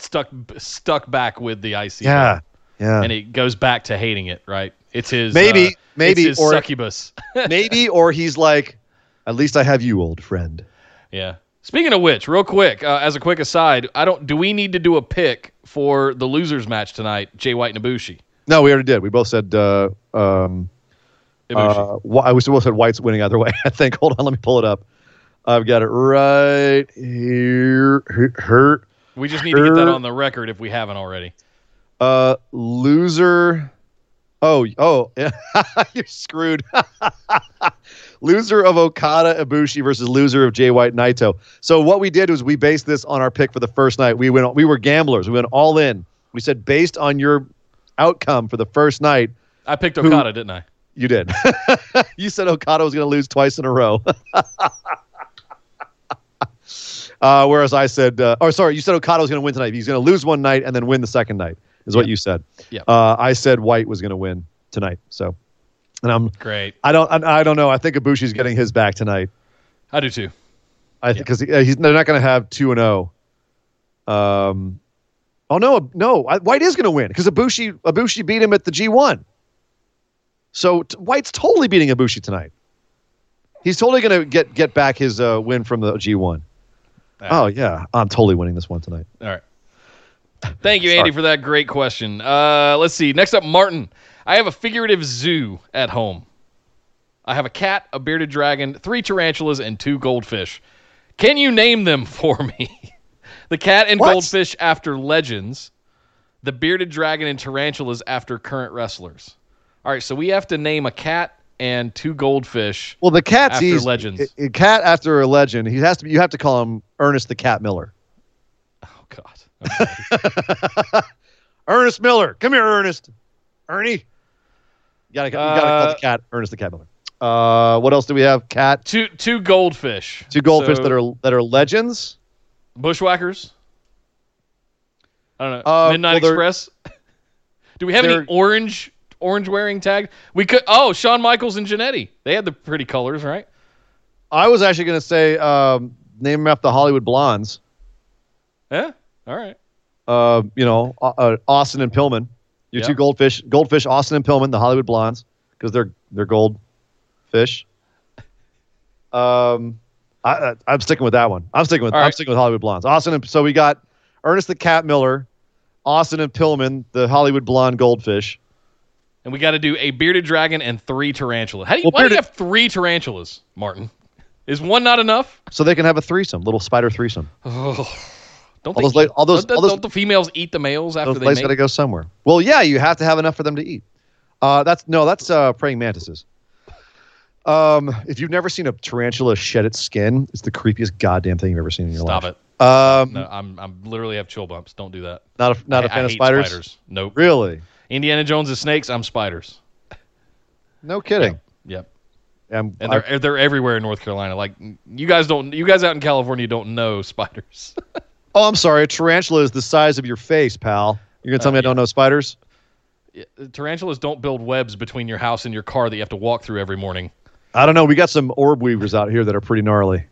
Stuck stuck back with the IC. Yeah, yeah. And it goes back to hating it, right? It's his Maybe- uh, maybe, it's his or- succubus. maybe or he's like at least i have you old friend yeah. Speaking of which, real quick, uh, as a quick aside, I don't. Do we need to do a pick for the losers match tonight? Jay White and Ibushi. no we already did we both said uh um Ibushi. uh Wh- i we both said white's winning either way i think hold on let me pull it up i've got it right here Her- her we just need to get that on the record if we haven't already. uh loser. Oh oh yeah you're screwed. Loser of okada ibushi versus loser of jay white naito. So what we did was we based this on our pick for the first night. We went we were gamblers. We went all in. We said based on your outcome for the first night I picked Okada, didn't I? you did. You said okada was going to lose twice in a row uh, whereas i said uh, or sorry you said okada was going to win tonight he's going to lose one night and then win the second night is what Yeah. you said Yeah. uh, i said white was going to win tonight so and i'm Great. i don't I, I don't know i think ibushi's getting his back tonight I do too. I think because he's they're not going to have two and zero. Um, oh no, no, I, White is going to win because Ibushi Ibushi beat him at the G one. So t- White's totally beating Ibushi tonight. He's totally going to get get back his uh, win from the G one. Oh yeah, I'm totally winning this one tonight. All right. Thank you, Andy, for that great question. Uh, let's see. Next up, Martin. I have a figurative zoo at home. I have a cat, a bearded dragon, three tarantulas, and two goldfish. Can you name them for me? the cat and What? goldfish after legends. The bearded dragon and tarantulas after current wrestlers. All right, so we have to name a cat and two goldfish. Well, the cat's After easy. legends. A- a cat after a legend. He has to. Be, you have to call him Ernest the Cat Miller. Oh God. Okay. Ernest Miller, come here, Ernest. Ernie. You gotta, you gotta call Uh, the cat Ernest the Cat Miller. Uh, what else do we have? Cat. two two goldfish. Two goldfish So- that are that are legends. Bushwhackers. I don't know. Uh, Midnight well, Express. Do we have any orange orange wearing tag? We could. Oh, Shawn Michaels and Jannetty. They had the pretty colors, right? I was actually gonna say um, name them after the Hollywood Blondes. Yeah. All right. Uh, you know, uh, uh, Austin and Pillman. Your Yeah. two goldfish, goldfish, Austin and Pillman, the Hollywood Blondes. because they're they're gold fish. Um, I, I'm sticking with that one. I'm sticking with All I'm right. sticking with Hollywood blondes. Austin. And, so we got Ernest the Cat Miller, Austin and Pillman, the Hollywood blonde goldfish. And we got to do a bearded dragon and three tarantulas. How do you? Well, why do you have three tarantulas, Martin? Is one not enough? So they can have a threesome, little spider threesome. Don't All those, la- all those, don't, all those, don't the females eat the males after those they mate? got to go somewhere. Well, yeah, you have to have enough for them to eat. Uh, that's no, that's uh, praying mantises. Um, if you've never seen a tarantula shed its skin, it's the creepiest goddamn thing you've ever seen in your Stop life. Stop it. Um, No, I'm I'm literally have chill bumps. Don't do that. not a not a I- fan I of hate spiders. Nope. Really? Indiana Jones is snakes. I'm spiders. No kidding. Yep. Um, And they're they're everywhere in North Carolina. Like you guys don't you guys out in California don't know spiders. oh, I'm sorry. A tarantula is the size of your face, pal. You're gonna tell me I Uh, don't know spiders? Tarantulas don't build webs between your house and your car that you have to walk through every morning. I don't know. We got some orb weavers out here that are pretty gnarly,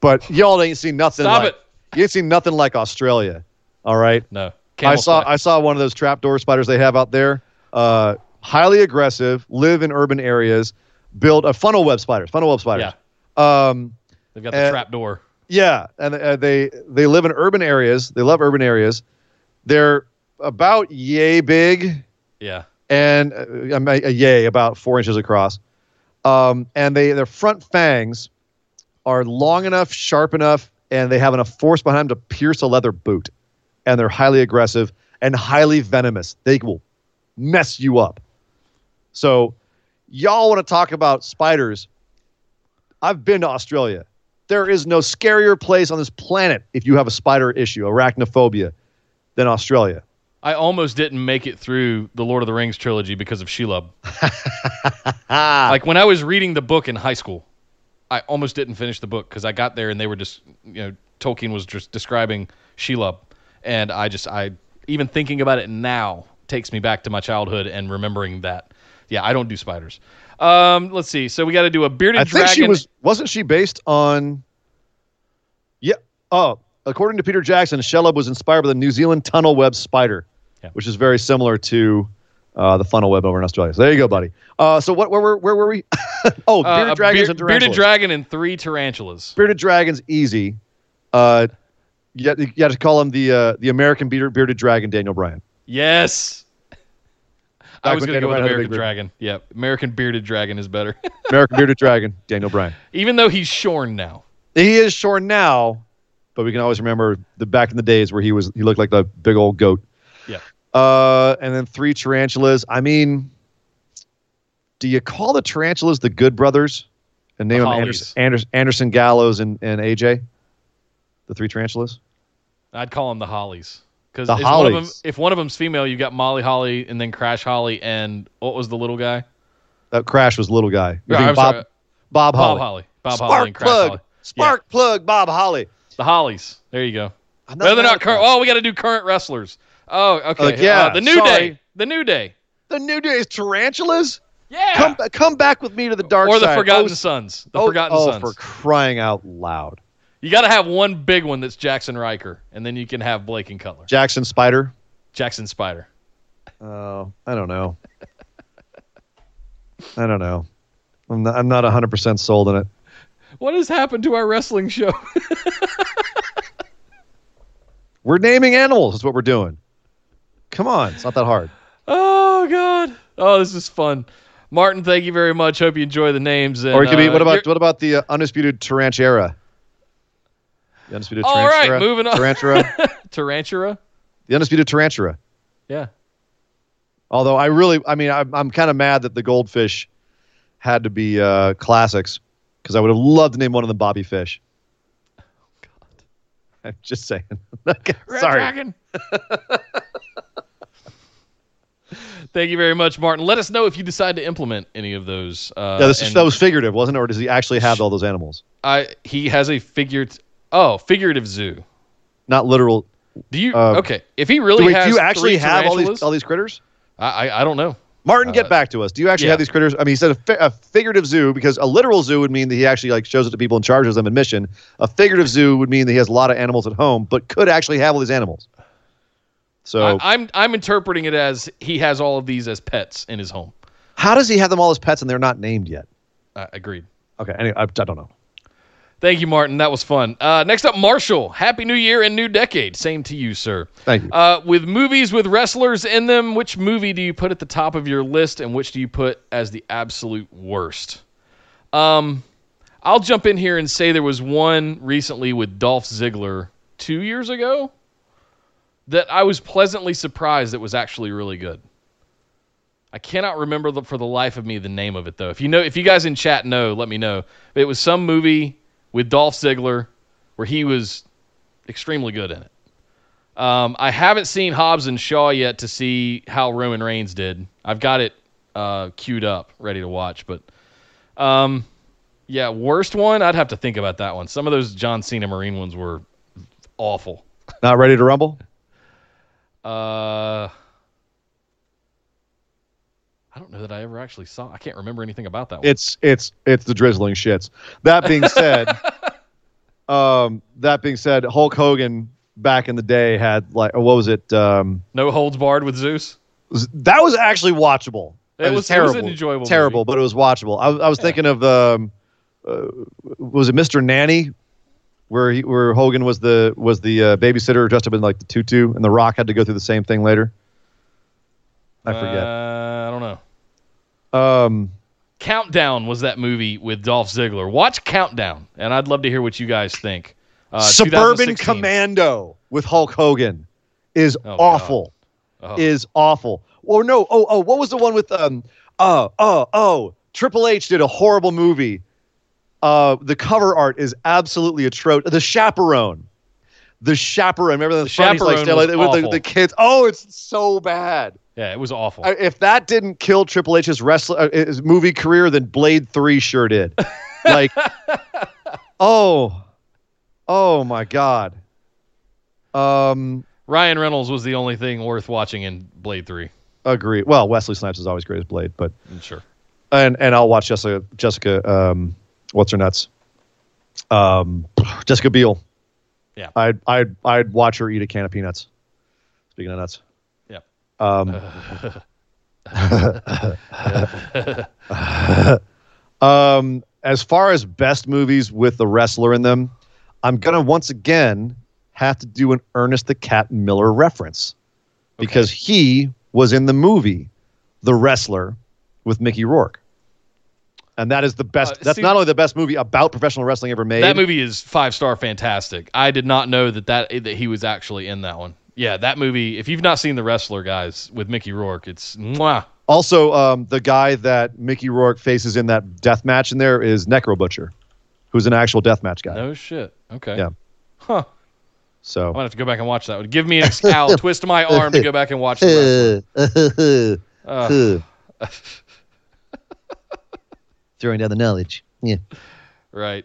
but y'all ain't seen nothing. Stop like, it. You ain't seen nothing like Australia. All right. No. I saw spider. I saw one of those trapdoor spiders they have out there. Uh, highly aggressive, live in urban areas, build a funnel web spiders. Funnel web spiders. Yeah. Um, They've got the uh, trap door. yeah, and uh, they they live in urban areas. They love urban areas. They're about yay big, Yeah. and uh, a, a yay about four inches across. Um, and they their front fangs are long enough, sharp enough, and they have enough force behind them to pierce a leather boot. And they're highly aggressive and highly venomous. They will mess you up. So, y'all want to talk about spiders? I've been to Australia. There is no scarier place on this planet if you have a spider issue, arachnophobia, than Australia. I almost didn't make it through the Lord of the Rings trilogy because of Shelob. Like when I was reading the book in high school, I almost didn't finish the book because I got there and they were just, you know, Tolkien was just describing Shelob, and I just, I even thinking about it now takes me back to my childhood and remembering that. Yeah, I don't do spiders. Um, let's see. So we got to do a bearded I think dragon. she was wasn't she based on Yeah. Oh, according to Peter Jackson, Shelob was inspired by the New Zealand tunnel web spider, Yeah. which is very similar to uh, the funnel web over in Australia. So there you go, buddy. Uh, so what where were where were we? oh, uh, bearded a dragons beard- and bearded dragon and three tarantulas. bearded dragons easy. You got, you got to call him the uh, the American bearded, bearded dragon, Daniel Bryan. Yes. I was going to go with Bryan had a American. Dragon. Yep. American bearded dragon is better. American bearded dragon, Daniel Bryan. Even though he's shorn now. He is shorn now, but we can always remember the back in the days where he was he looked like the big old goat. Yeah. Uh, and then three tarantulas. I mean, do you call the tarantulas the Good Brothers and name The them Anderson, Anderson, Anderson Gallows and, and AJ? The three tarantulas. I'd call them the Hollies. Because The one of them, Hollies. if one of them's female, you got Molly Holly and then Crash Holly and what was the little guy? That crash was little guy. Yeah, Bob, sorry. Bob Bob Holly. Holly. Bob Spark Holly and Crash plug. Holly. Spark plug. Bob Holly. The Hollies. There you go. I'm they're not current. Oh, we got to do current wrestlers. Oh, okay. Like, yeah, Uh, the New sorry. Day. The New Day. The New Day's tarantulas. Yeah. Come come back with me to the dark or the. Forgotten Oh, Sons. The oh, Forgotten oh, Sons. for crying out loud. You got to have one big one that's Jaxson Ryker, and then you can have Blake and Cutler. Jackson Spider. Jackson Spider. Oh, I don't know. I don't know. I'm not, I'm not 100% sold on it. What has happened to our wrestling show? We're naming animals. That's what we're doing. Come on. It's not that hard. oh God. Oh, this is fun. Martin, thank you very much. Hope you enjoy the names. And, or it could be, uh, what about what about the uh, undisputed Tarantula? The undisputed All right, Tarantula. moving on. Tarantula. Tarantula? the undisputed Tarantula. Yeah. Although I really, I mean, I'm, I'm kind of mad that the goldfish had to be uh, classics because I would have loved to name one of them Bobby Fish. Oh, God. I'm just saying. Sorry. Thank you very much, Martin. Let us know if you decide to implement any of those. Uh, Yeah, this is, that was figurative, wasn't it? Or does he actually have all those animals? I he has a figured. Oh, figurative zoo. Not literal. Do you? Uh, okay, if he really Do, wait, do you actually have all these all these critters? I, I I don't know. Martin, get Uh, back to us. Do you actually yeah. have these critters? I mean, he said a, fi- a figurative zoo because a literal zoo would mean that he actually like shows it to people and charges them admission. A figurative zoo would mean that he has a lot of animals at home, but could actually have all these animals. So I, I'm I'm interpreting it as he has all of these as pets in his home. How does he have them all as pets and they're not named yet? Uh, agreed. Okay, anyway, I, I don't know. Thank you, Martin. That was fun. Uh, next up, Marshall. Happy New Year and New Decade. Same to you, sir. Thank you. Uh, with movies with wrestlers in them, which movie do you put at the top of your list, and which do you put as the absolute worst? Um, I'll jump in here and say there was one recently with Dolph Ziggler two years ago that I was pleasantly surprised it was actually really good. I cannot remember the, for the life of me the name of it though. If you know, if you guys in chat know, let me know. It was some movie with Dolph Ziggler where he was extremely good in it. Um, I haven't seen Hobbs and Shaw yet to see how Roman Reigns did. I've got it uh, queued up, ready to watch. But um, yeah, worst one, I'd have to think about that one. Some of those John Cena Marine ones were awful. Not ready to rumble? Uh, I don't know that I ever actually saw. I can't remember anything about that one. It's it's it's the drizzling shits. That being said, um, that being said, Hulk Hogan back in the day had like what was it? Um, no holds barred with Zeus. was- that was actually watchable. It was- it was terrible, an enjoyable terrible, movie. but it was watchable. I, was- I was thinking of um, uh, was it Mr. Nanny, where he where Hogan was the was the uh, babysitter dressed up in like the tutu, and The Rock had to go through the same thing later. I forget. Uh, I don't know. Um, Countdown was that movie with Dolph Ziggler. Watch Countdown, and I'd love to hear what you guys think. Uh, Suburban Commando with Hulk Hogan is Oh, awful. Oh. Is awful. Or no, oh oh, what was the one with um oh oh oh Triple H did a horrible movie. Uh, the cover art is absolutely atrocious. The Chaperone. The Chaperone. Remember the, The like, Chaperone like, was with the, the kids. Oh, it's so bad. Yeah, it was awful. If that didn't kill Triple H's wrestler uh, his movie career, then Blade Three sure did. Like, oh, oh my God. Um, Ryan Reynolds was the only thing worth watching in Blade Three. agree. Well, Wesley Snipes is always great as Blade, but I'm sure. and and I'll watch Jessica Jessica um, what's her nuts, um, Jessica Biel. Yeah. I'd I'd I'd watch her eat a can of peanuts. Speaking of nuts. Um, um, as far as best movies with the wrestler in them, I'm gonna once again have to do an Ernest the Cat Miller reference because he was in the movie The Wrestler with Mickey Rourke. And that is the best. Uh, that's see- not only the best movie about professional wrestling ever made. That movie is five star fantastic. I did not know that, that that he was actually in that one. Yeah, that movie. If you've not seen The Wrestler, guys, with Mickey Rourke, it's mwah. Also, um, the guy that Mickey Rourke faces in that death match in there is Necro Butcher, who's an actual death match guy. No shit. Okay. Yeah. Huh. So I'm gonna have to go back and watch that one. Give me an Al, twist my arm to go back and watch the wrestler. Uh, throwing down the knowledge. Yeah. right.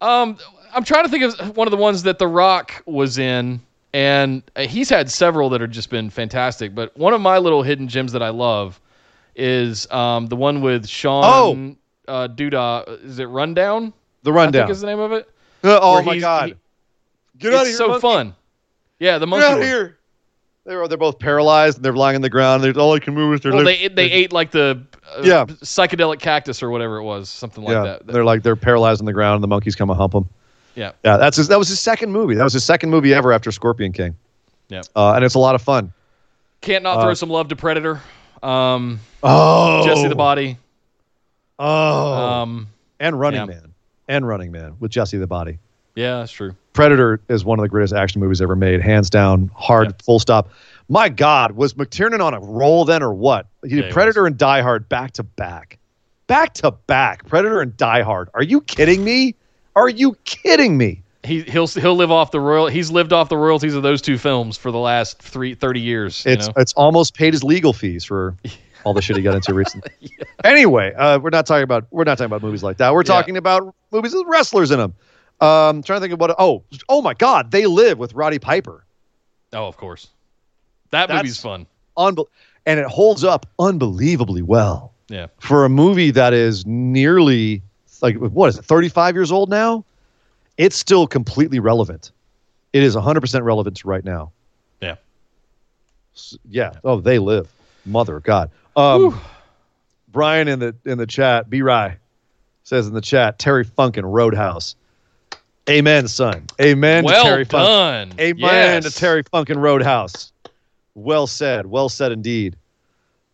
Um, I'm trying to think of one of the ones that The Rock was in, and uh, he's had several that have just been fantastic. But one of my little hidden gems that I love is um, the one with Sean uh, Duda. Is it Rundown? The I rundown. think is the name of it. Uh, oh my god. he- Get out of it's here. so monkey. fun. Yeah, the monkeys Get out of here. They're they're both paralyzed and they're lying on the ground. They're all they can move is their Well, lips. they they ate like the uh, Yeah. psychedelic cactus or whatever it was, something like yeah, that. they're like they're paralyzed on the ground and the monkeys come and hump them. Yeah, Yeah, that's his, that was his second movie. That was his second movie ever after Scorpion King. Yeah. uh, and it's a lot of fun. can't not Uh, throw some love to Predator. Um, Oh, Jesse the Body. Oh, Um, and Running yeah. Man, and Running Man with Jesse the Body. yeah, that's true. Predator is one of the greatest action movies ever made, hands down. Hard, Yeah. full stop. My God, was McTiernan on a roll then, or what? He did Yeah, he Predator and Die Hard back to back, back to back. Predator and Die Hard. Are you kidding me? Are you kidding me? He he'll he'll live off the royal. He's lived off the royalties of those two films for the last three, 30 years. you It's know? it's almost paid his legal fees for all the shit he got into recently. Anyway, uh, we're not talking about we're not talking about movies like that. We're Yeah. talking about movies with wrestlers in them. Um, trying to think of what. Oh, oh my God, they live with Roddy Piper. oh, of course. That That's- movie's fun. Unbel- and it holds up unbelievably well Yeah, for a movie that is nearly like what is it, 35 years old now? It's still completely relevant. It is 100% relevant to right now. yeah. S- Yeah. Oh, they live. Mother of God. Um, Brian in the in the chat, B Rye says in the chat, Terry Funkin Roadhouse. Amen, son. Amen well to Terry done. Funkin. Amen Yes. to Terry Funkin Roadhouse. Well said. Well said indeed.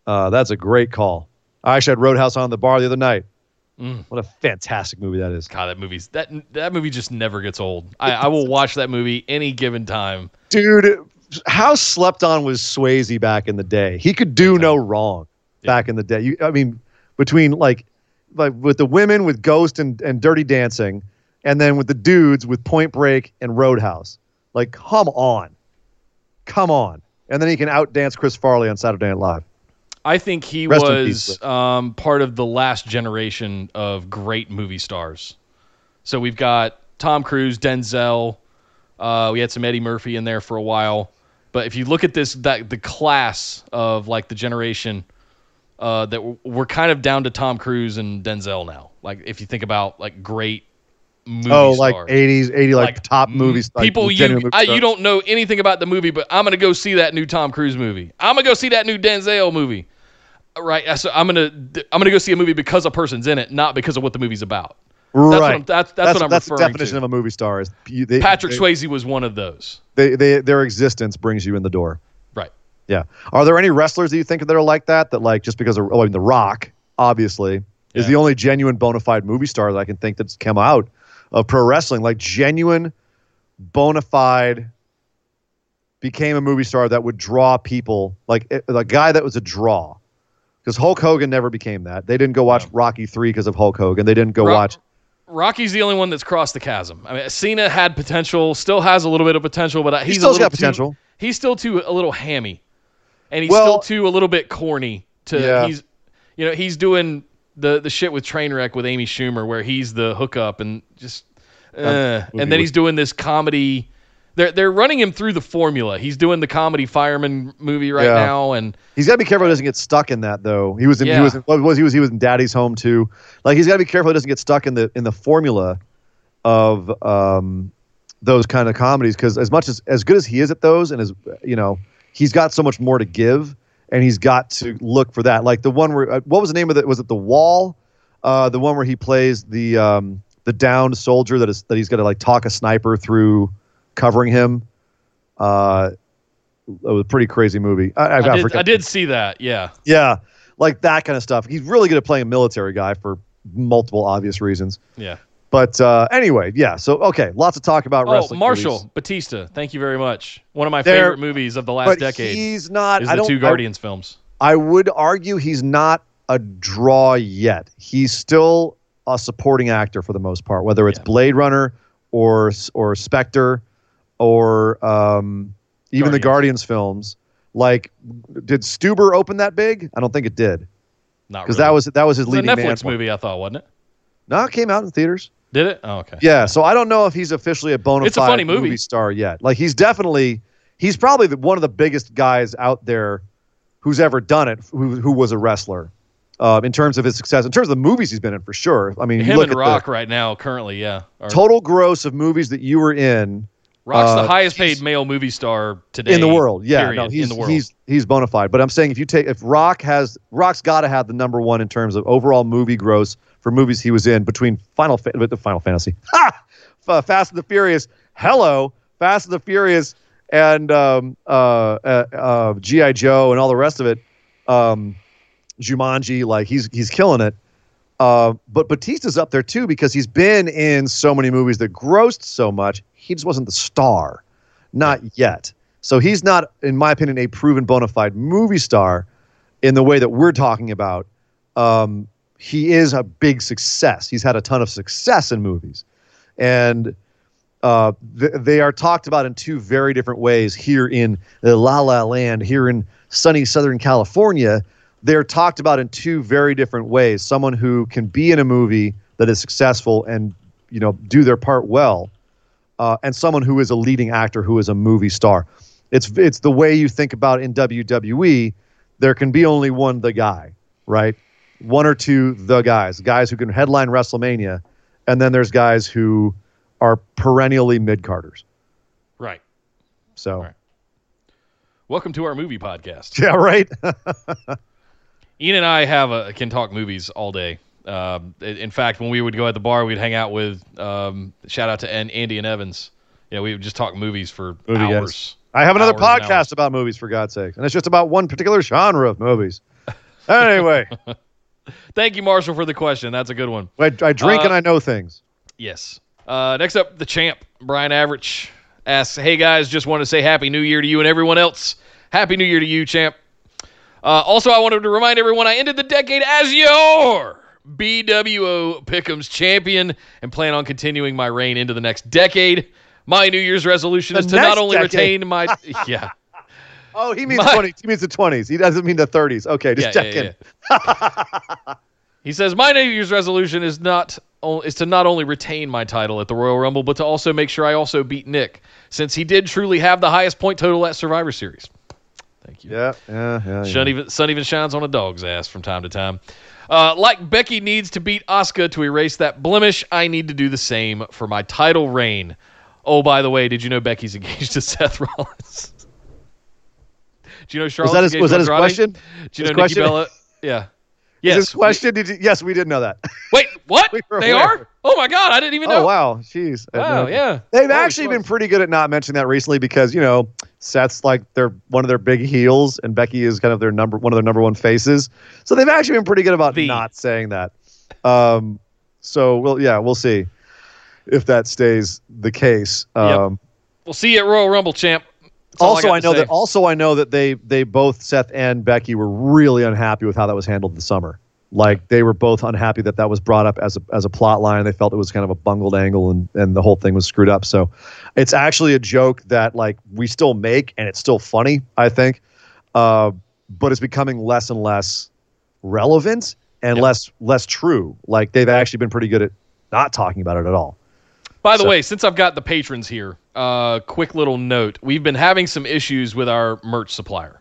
Uh, that's a great call. I actually had Roadhouse on the bar the other night. Mm. What a fantastic movie that is. God, that movie's that that movie just never gets old. I, I will watch that movie any given time. Dude, how slept on was Swayze back in the day? He could do no wrong back in the day. You, I mean, between like, like with the women with Ghost and, and Dirty Dancing, and then with the dudes with Point Break and Roadhouse. Like, come on, come on. And then he can outdance Chris Farley on Saturday Night Live. I think he Rest was um, part of the last generation of great movie stars. So we've got Tom Cruise, Denzel. Uh, we had some Eddie Murphy in there for a while. But if you look at this, that the class of like the generation uh, that we're, we're kind of down to Tom Cruise and Denzel now. Like if you think about like great movie oh, like stars. 80s, 80 like, Like, top movies. like, people you I, you don't know anything about the movie, but I'm gonna go see that new Tom Cruise movie. I'm gonna go see that new Denzel movie. Right, so I'm gonna I'm gonna go see a movie because a person's in it, not because of what the movie's about. right. That's what I'm, that's, that's, what I'm that's referring the definition to. of a movie star. Is they, Patrick they, Swayze was one of those. They, they, their existence brings you in the door. Right. Yeah. Are there any wrestlers that you think that are like that? That like just because of oh, I mean, The Rock, obviously, is the only genuine bona fide movie star that I can think that's come out of pro wrestling. Like genuine, bona fide, became a movie star that would draw people. Like eh, it- a guy that was a draw. Because Hulk Hogan never became that. They didn't go watch Rocky three because of Hulk Hogan. They didn't go watch. Rocky's the only one that's crossed the chasm. I mean, Cena had potential, still has a little bit of potential, but he's still's a little got potential. Too, he's still too a little hammy, and he's Well- still too a little bit corny. To Yeah. he's, you know, he's doing the the shit with Trainwreck with Amy Schumer, where he's the hookup and just, uh, and then he's doing this comedy. They're they're running him through the formula. He's doing the comedy fireman movie right Yeah. now, and He's got to be careful he doesn't get stuck in that though. He was in, he was in, what was he was he was in Daddy's Home too. Like he's got to be careful he doesn't get stuck in the in the formula of um, those kind of comedies because as much as as good as he is at those and as you know he's got so much more to give and he's got to look for that. Like the one where uh, what was the name of it? Was it The Wall? Uh, the one where he plays the um, the downed soldier that is that he's got to like talk a sniper through covering him. Uh, it was a pretty crazy movie. I, I, I did, I did see that. Yeah, yeah, like that kind of stuff. He's really good at playing a military guy for multiple obvious reasons. yeah. But uh, anyway, yeah. So okay, lots to talk about Oh, wrestling. Marshall movies. Batista. Thank you very much. One of my favorite movies of the last but decade he's not. is I the don't. two I- Guardians films. I, would argue he's not a draw yet. He's still a supporting actor for the most part, whether it's Yeah. Blade Runner or or Spectre or um, even the Guardians. Guardians films. Like, did Stuber open that big? I don't think it did Not because really. that was that was his It was a leading Netflix movie, I thought, wasn't it? No, it came out in theaters. Did it? Oh, okay. Yeah, so I don't know if he's officially a bona It's a funny movie. star yet. Like he's definitely he's probably the, one of the biggest guys out there who's ever done it. Who who was a wrestler um, in terms of his success, in terms of the movies he's been in for sure. I mean, Him look and at Rock the right now, currently, yeah. Are- total gross of movies that you were in Rock's uh, the highest paid male movie star today in the world. Yeah, period, no, he's in the world. he's he's bona fide. But I'm saying if you take if Rock has Rock's got to have the number one in terms of overall movie gross for movies he was in between Final Fa- the Final Fantasy, ha! F- Fast and the Furious, hello, Fast and the Furious, and um, uh, uh, uh, GI Joe and all the rest of it. Um, Jumanji, like he's he's killing it. Uh, but Batista's up there too because he's been in so many movies that grossed so much. He just wasn't the star, not yet. So he's not, in my opinion, a proven bona fide movie star in the way that we're talking about. Um, he is a big success. He's had a ton of success in movies, and uh, th- they are talked about in two very different ways here in La La Land, here in sunny Southern California. They're talked about in two very different ways. Someone who can be in a movie that is successful and you know do their part well, uh, and someone who is a leading actor who is a movie star. It's it's the way you think about in WWE. There can be only one the guy, right? One or two the guys, guys who can headline WrestleMania, and then there's guys who are perennially mid carders. right. So Right. Welcome to our movie podcast. yeah, right. Ian and I have a can talk movies all day. Um, in fact, when we would go at the bar, we'd hang out with um, shout out to Andy and Evans. You know, we would just talk movies for Movie guys. hours. I have another podcast about movies, for God's sake, and it's just about one particular genre of movies. Anyway, Thank you, Marshall, for the question. That's a good one. I, I drink Uh, and I know things. Yes. Uh, next up, the champ, Brian Average, asks, Hey guys, just want to say Happy New Year to you and everyone else. Happy New Year to you, champ. Uh, also, I wanted to remind everyone I ended the decade as your BWO Pick'ems champion and plan on continuing my reign into the next decade. My New Year's resolution The is to not only decade. retain my. Yeah. Oh, he means my- twenty. He means the twenties. He doesn't mean the thirties. Okay, just yeah, checking. yeah, yeah. he says my New Year's resolution is not is to not only retain my title at the Royal Rumble, but to also make sure I also beat Nick, since he did truly have the highest point total at Survivor Series. Thank you. Yeah, yeah, yeah. yeah. Sun even sun even shines on a dog's ass from time to time. Uh, like Becky needs to beat Asuka to erase that blemish, I need to do the same for my title reign. Oh, by the way, did you know Becky's engaged to Seth Rollins? Do you know Was that his, was that his question? Do you His know Nikki? Bella? Yeah. Yes. His question? Did you, yes, we did know that. Wait, what? We they aware. are? Oh my god, I didn't even know. oh wow, jeez. Wow, yeah. They've actually been pretty good at not mentioning that recently because you know Seth's like they're one of their big heels and Becky is kind of their number one of their number one faces. So they've actually been pretty good about The. not saying that. Um, so we'll yeah we'll see if that stays the case. Um, We'll see you at Royal Rumble, champ. Also, got I, know say. that also I know that they they both Seth and Becky were really unhappy with how that was handled this summer. Like they were both unhappy that that was brought up as a as a plot line. They felt it was kind of a bungled angle and and the whole thing was screwed up. So it's actually a joke that like we still make and it's still funny. I think, uh, but it's becoming less and less relevant and Yep. less less true. Like they've actually been pretty good at not talking about it at all. By the So- way, since I've got the patrons here, uh, quick little note: we've been having some issues with our merch supplier.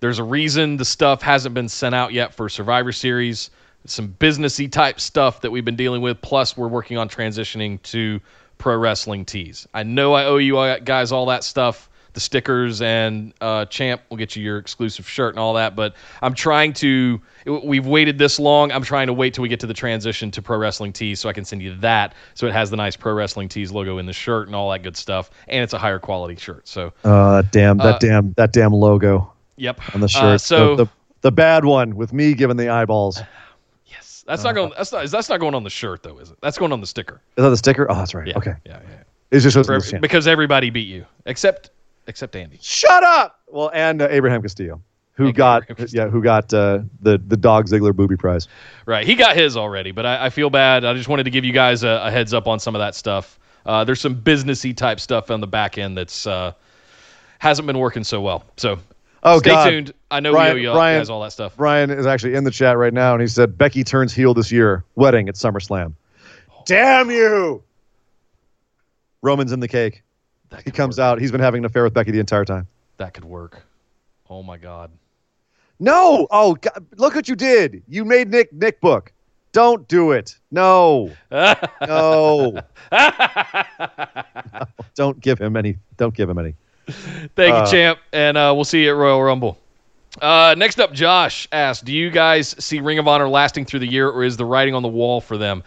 There's a reason the stuff hasn't been sent out yet for Survivor Series. Some businessy type stuff that we've been dealing with. Plus, we're working on transitioning to pro wrestling tees. I know I owe you guys all that stuff, the stickers and uh, Champ will get you your exclusive shirt and all that. But I'm trying to. We've waited this long. I'm trying to wait till we get to the transition to pro wrestling tees so I can send you that. So it has the nice pro wrestling tees logo in the shirt and all that good stuff, and it's a higher quality shirt. So Uh, damn that Uh, damn that damn logo yep, on the Uh, shirt. so the, the the bad one with me giving the eyeballs. yes, that's not going. That's not. That's not going on the shirt though, is it? That's going on the sticker. Is that the sticker? Oh, that's right. Yeah. Okay. Yeah, yeah. It's just For supposed every- to be because everybody beat you except except Andy. Shut up. Well, and uh, Abraham Castillo, who got Castillo. yeah, who got uh, the the Dog Ziggler booby prize. Right. He got his already, but I, I feel bad. I just wanted to give you guys a, a heads up on some of that stuff. Uh, there's some businessy type stuff on the back end that's uh, hasn't been working so well. So Oh stay God. tuned. I know Brian- you Brian- guys all that stuff. Brian is actually in the chat right now, and he said Becky turns heel this year. Wedding at SummerSlam. Damn you! Roman's in the cake. That He comes work. out. He's been having an affair with Becky the entire time. That could work. Oh my God. No. Oh, God. look what you did. You made Nick Nick book. Don't do it. No. No. don't give him any. Don't give him any. Thank Uh, you, champ, and uh, we'll see you at Royal Rumble. Uh, next up, Josh asked, "Do you guys see Ring of Honor lasting through the year, or is the writing on the wall for them?"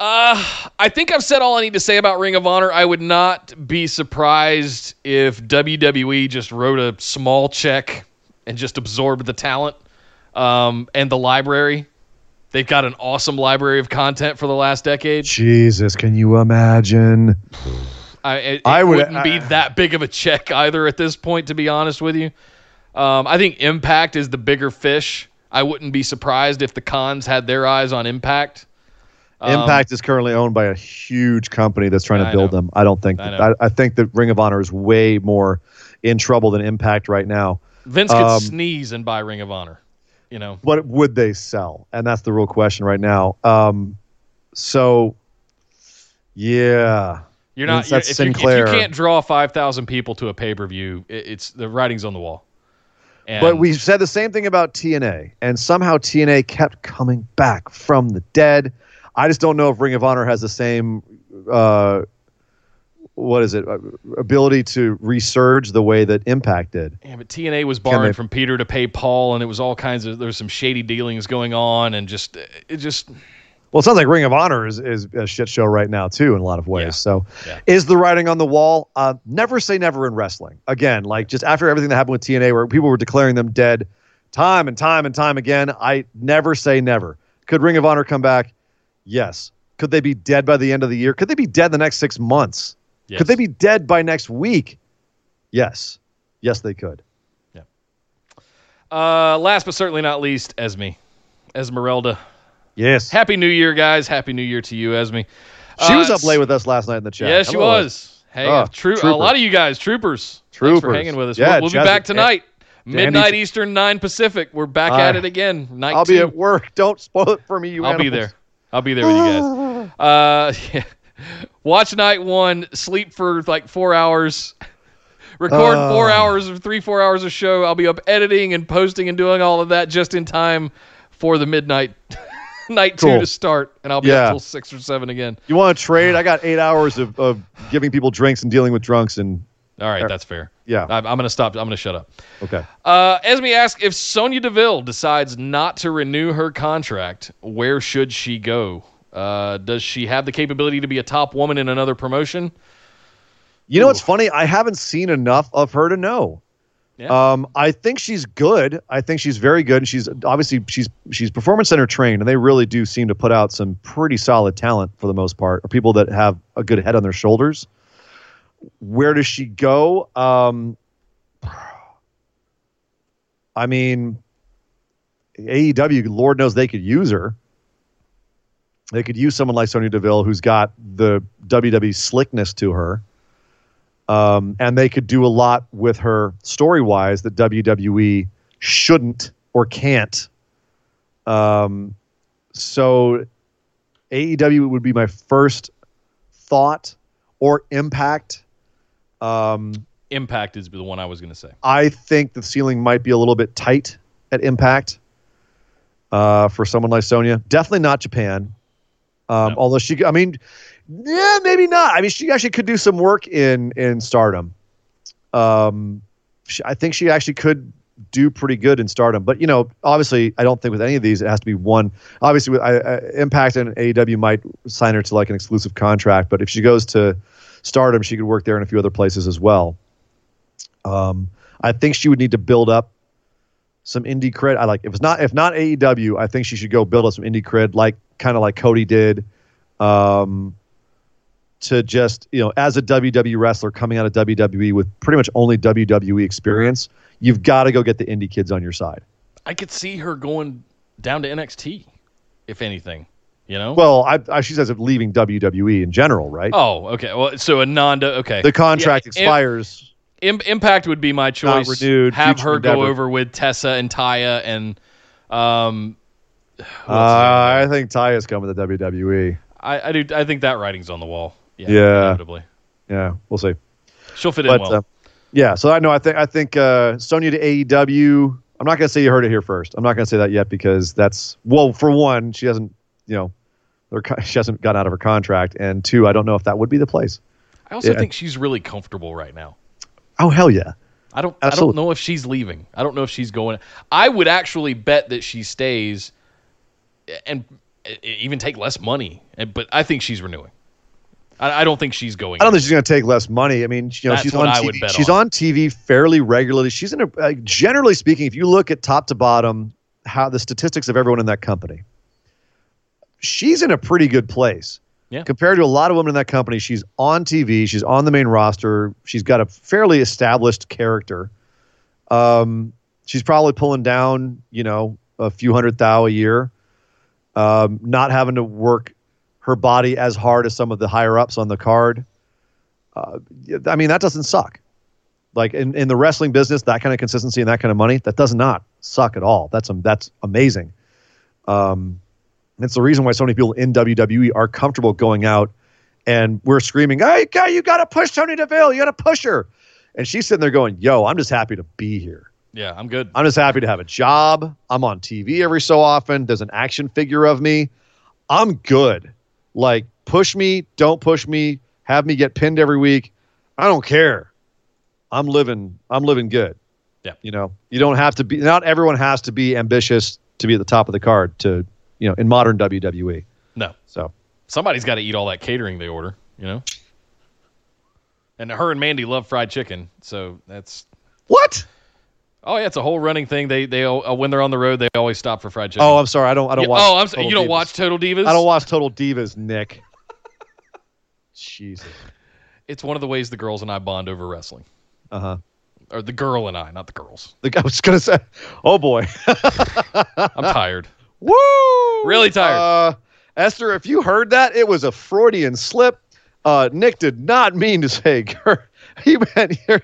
Uh, I think I've said all I need to say about Ring of Honor. I would not be surprised if WWE just wrote a small check and just absorbed the talent um, and the library. They've got an awesome library of content for the last decade. Jesus, can you imagine? I, it, I would- wouldn't be that big of a check either at this point, to be honest with you. Um, I think Impact is the bigger fish. I wouldn't be surprised if the cons had their eyes on Impact. Um, Impact is currently owned by a huge company that's trying to build them. I don't think. I That. I, I think that Ring of Honor is way more in trouble than Impact right now. Vince could um, sneeze and buy Ring of Honor. You know, What would they sell? And that's the real question right now. Um, so, yeah, you're not. You're, if, you, if you can't draw five thousand people to a pay per view, it, it's the writing's on the wall. And but we said the same thing about TNA, and somehow TNA kept coming back from the dead. I just don't know if Ring of Honor has the same uh, what is it? Uh, ability to resurge the way that Impact did. Yeah, but TNA was borrowing they- from Peter to pay Paul, and it was all kinds of there was some shady dealings going on, and just it just Well, it sounds like Ring of Honor is, is a shit show right now too, in a lot of ways. Yeah. So, Yeah. is the writing on the wall? Uh, never say never in wrestling. Again, like just after everything that happened with TNA, where people were declaring them dead, time and time and time again, I never say never. Could Ring of Honor come back? Yes. Could they be dead by the end of the year? Could they be dead the next six months? yes. Could they be dead by next week? Yes. Yes, they could. Uh, last but certainly not least, Esme, Esmeralda. Yes. Happy New Year, guys! Happy New Year to you, Esme. She was Uh, up late with us last night in the chat. Yeah, she was. Hey, Oh, true. A lot of you guys, troopers. Thanks for Troopers. hanging with us. Yeah, we'll we'll be back tonight, midnight Eastern, nine Pacific. We're back Uh, at it again. Night I'll two. be at work. Don't spoil it for me, you I'll be there. I'll be there with you guys. Uh, yeah. Watch night one. Sleep for like four hours. Record Uh. four hours or three, four hours of show. I'll be up editing and posting and doing all of that just in time for the midnight night two to start, and I'll be Yeah. up till six or seven again. You want to trade? I got eight hours of, of giving people drinks and dealing with drunks, and All right, that's fair. Yeah, I'm, I'm gonna stop. I'm gonna shut up. okay. Uh, Esme asks if Sonya Deville decides not to renew her contract, where should she go? Uh, does she have the capability to be a top woman in another promotion? You know what's funny? I haven't seen enough of her to know. Yeah. Um, I think she's good. I think she's very good. And she's obviously she's she's performance center trained, and they really do seem to put out some pretty solid talent for the most part, or people that have a good head on their shoulders. Where does she go? Um, I mean, AEW, Lord knows they could use her. They could use someone like Sonya Deville, who's got the WWE slickness to her um, and they could do a lot with her story wise that WWE shouldn't or can't. Um, so AEW would be my first thought or impact. Um, Impact is the one I was gonna say. I think the ceiling might be a little bit tight at impact uh, for someone like Sonya. Definitely not Japan. Um, No. Although she, I mean, yeah, maybe not. I mean, she actually could do some work in in Stardom. Um, she, I think she actually could do pretty good in Stardom. But you know, obviously, I don't think with any of these it has to be one. Obviously, with I, I, Impact and AEW might sign her to like an exclusive contract. But if she goes to Stardom, she could work there in a few other places as well. Um, I think she would need to build up some indie cred. I like if it's not if not AEW, I think she should go build up some indie cred, like kind of like Cody did. Um, to just you know, as a WWE wrestler coming out of WWE with pretty much only WWE experience, you've got to go get the indie kids on your side. I could see her going down to NXT, if anything. You know. Well, I, I she says of leaving WWE in general, right? oh, okay. Well, so a non. Okay. the contract Yeah, expires. Im- Impact would be my choice. Not renewed, Have her go over with Tessa and Taya and um. who else is Uh. I think Taya's coming to WWE. I, I do. I think that writing's on the wall. Yeah. Yeah. Inevitably, Yeah, we'll see. she'll fit in well. uh, yeah, so I know. I think I think uh, Sonya to AEW. I'm not going to say you heard it here first. I'm not going to say that yet because that's well, for one, she hasn't, you know, she hasn't gotten out of her contract, and two, I don't know if that would be the place. I also yeah. think she's really comfortable right now. Oh hell yeah! I don't. I don't know if she's leaving. I don't know if she's going. I would actually bet that she stays, and even take less money. And- But I think she's renewing. I, I don't think she's going. I don't think she's going to take less money. I mean, you know, That's she's on TV. She's on. on TV fairly regularly. She's in a uh, generally speaking, if you look at top to bottom, how the statistics of everyone in that company, she's in a pretty good place. Yeah. Compared to a lot of women in that company, she's on TV. She's on the main roster. She's got a fairly established character. Um, she's probably pulling down, you know, a few hundred thou a year. Um, not having to work her body as hard as some of the higher ups on the card. Uh, I mean, that doesn't suck. Like in, in the wrestling business, that kind of consistency and that kind of money, that does not suck at all. That's um, that's amazing. Um, and it's the reason why so many people in WWE are comfortable going out and we're screaming, "Hey, guy, you got to push Sonya Deville. You got to push her." And she's sitting there going, "Yo, I'm just happy to be here. Yeah, I'm good. I'm just happy to have a job. I'm on TV every so often. There's an action figure of me. I'm good. Like, push me, don't push me. have me get pinned every week. I don't care. I'm living. I'm living good. Yeah. You know, you don't have to be. Not everyone has to be ambitious to be at the top of the card. To you know, in modern WWE. No. So Somebody's got to eat all that catering they order, you know? And her and Mandy love fried chicken, so that's what? Oh yeah, it's a whole running thing. They they uh, when they're on the road, they always stop for fried chicken. Oh, I'm sorry. I don't. I don't Yeah, watch. oh, I'm sorry. You don't Divas. watch Total Divas? I don't watch Total Divas, Nick. Jesus. It's one of the ways the girls and I bond over wrestling, Uh huh. or the girl and I, not the girls. The guy was gonna say, "Oh boy, I'm tired. Woo!" Really tired. Uh, Esther, if you heard that, it was a Freudian slip. Uh, Nick did not mean to say girl. He meant here,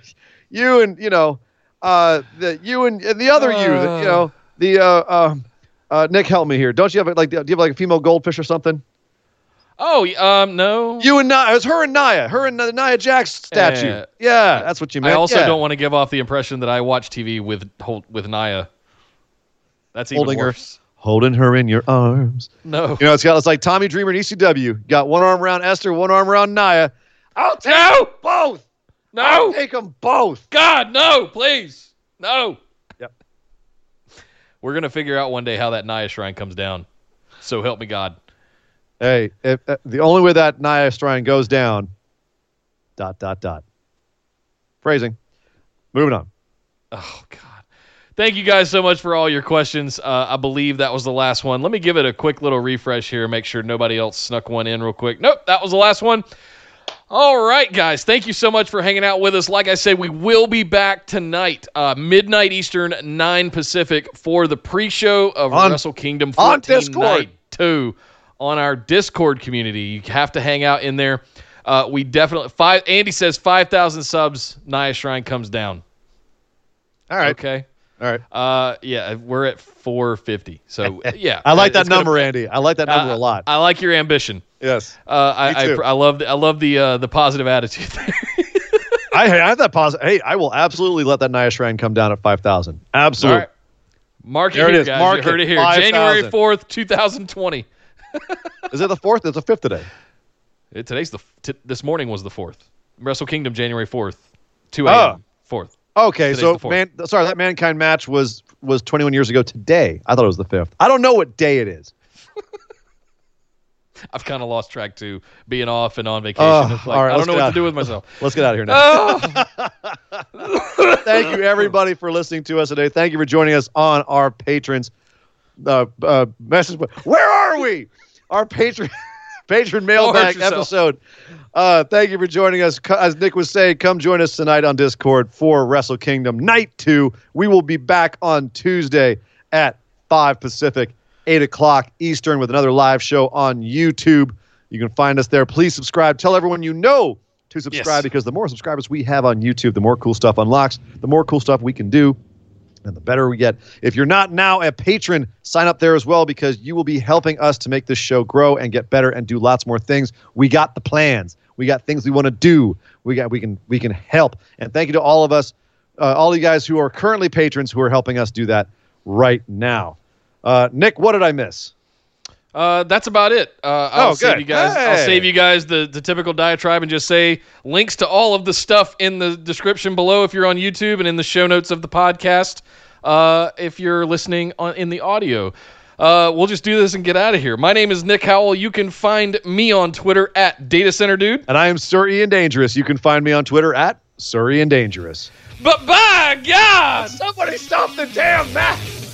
you and you know, uh, the you and, and the other you. You know, the uh, um, uh, Nick, help me here. Don't you have like do you have like a female goldfish or something? Oh, um, no. You and Nia, it was her and Nia, her and the Nia Jax statue. Yeah. Yeah, that's what you meant. I also Yeah. don't want to give off the impression that I watch TV with with Nia. That's even Holding her. Holding her in your arms. No. You know, it's got it's like Tommy Dreamer and ECW. Got one arm around Esther, one arm around Nia. I'll take No! both. I'll No. take them both. God, no, please. No. Yep. We're gonna figure out one day how that Nia shrine comes down. So help me God. Hey, if, uh, the only way that Nia Shrine goes down. Dot dot dot. Phrasing. Moving on. Oh God. Thank you guys so much for all your questions. Uh, I believe that was the last one. Let me give it a quick little refresh here, make sure nobody else snuck one in real quick. Nope, that was the last one. All right, guys. Thank you so much for hanging out with us. Like I said, we will be back tonight, uh, midnight Eastern, nine Pacific, for the pre-show of On- Wrestle Kingdom on 14 Discord. Night Two on our Discord community. You have to hang out in there. Uh, we definitely five. Andy says five thousand subs. Nia Shrine comes down. All right. Okay. All right. Uh, yeah, we're at 450. So yeah, I like that number, gonna, Andy. I like that number I, a lot. I like your ambition. Yes. Uh, I, I, I love I love the uh, the positive attitude. I, I have that positive. Hey, I will absolutely let that Nia Rand come down at 5,000. Absolutely. Right. Mark there it, here, is. Guys. Mark you heard it, it here. 5, January 4th, 2020. is it the 4th? It's the 5th today. It, today's the t- this morning was the 4th. Wrestle Kingdom January 4th. 2 a.m. Oh. 4th. Okay, Today's so man, sorry, that mankind match was was 21 years ago today. I thought it was the fifth. I don't know what day it is. I've kind of lost track to being off and on vacation. Oh, like, all right, I don't know what to do with myself. Let's get out of here now. Oh, Thank you, everybody, for listening to us today. Thank you for joining us on our patrons. Uh, uh, message. Where are we? Our patron patron mailbag episode. Uh, thank you for joining us. As Nick was saying, come join us tonight on Discord for Wrestle Kingdom Night Two. We will be back on Tuesday at five Pacific, eight o'clock Eastern, with another live show on YouTube. You can find us there. Please subscribe. Tell everyone you know to subscribe Yes. because the more subscribers we have on YouTube, the more cool stuff unlocks, the more cool stuff we can do, and the better we get. If you're not now a patron, sign up there as well because you will be helping us to make this show grow and get better and do lots more things. We got the plans. We got things we want to do. We got we can we can help. And thank you to all of us, uh, all you guys who are currently patrons who are helping us do that right now. Uh, Nick, what did I miss? Uh, that's about it. Uh, I'll Oh, save good. you guys. I'll save you guys the, the typical diatribe and just say links to all of the stuff in the description below if you're on YouTube and in the show notes of the podcast uh, if you're listening on in the audio. Uh, we'll just do this and get out of here. My name is Nick Howell. You can find me on Twitter at Data Center Dude. And I am Sir Ian Dangerous. You can find me on Twitter at Sir Ian Dangerous. But by God, Somebody stop the damn match!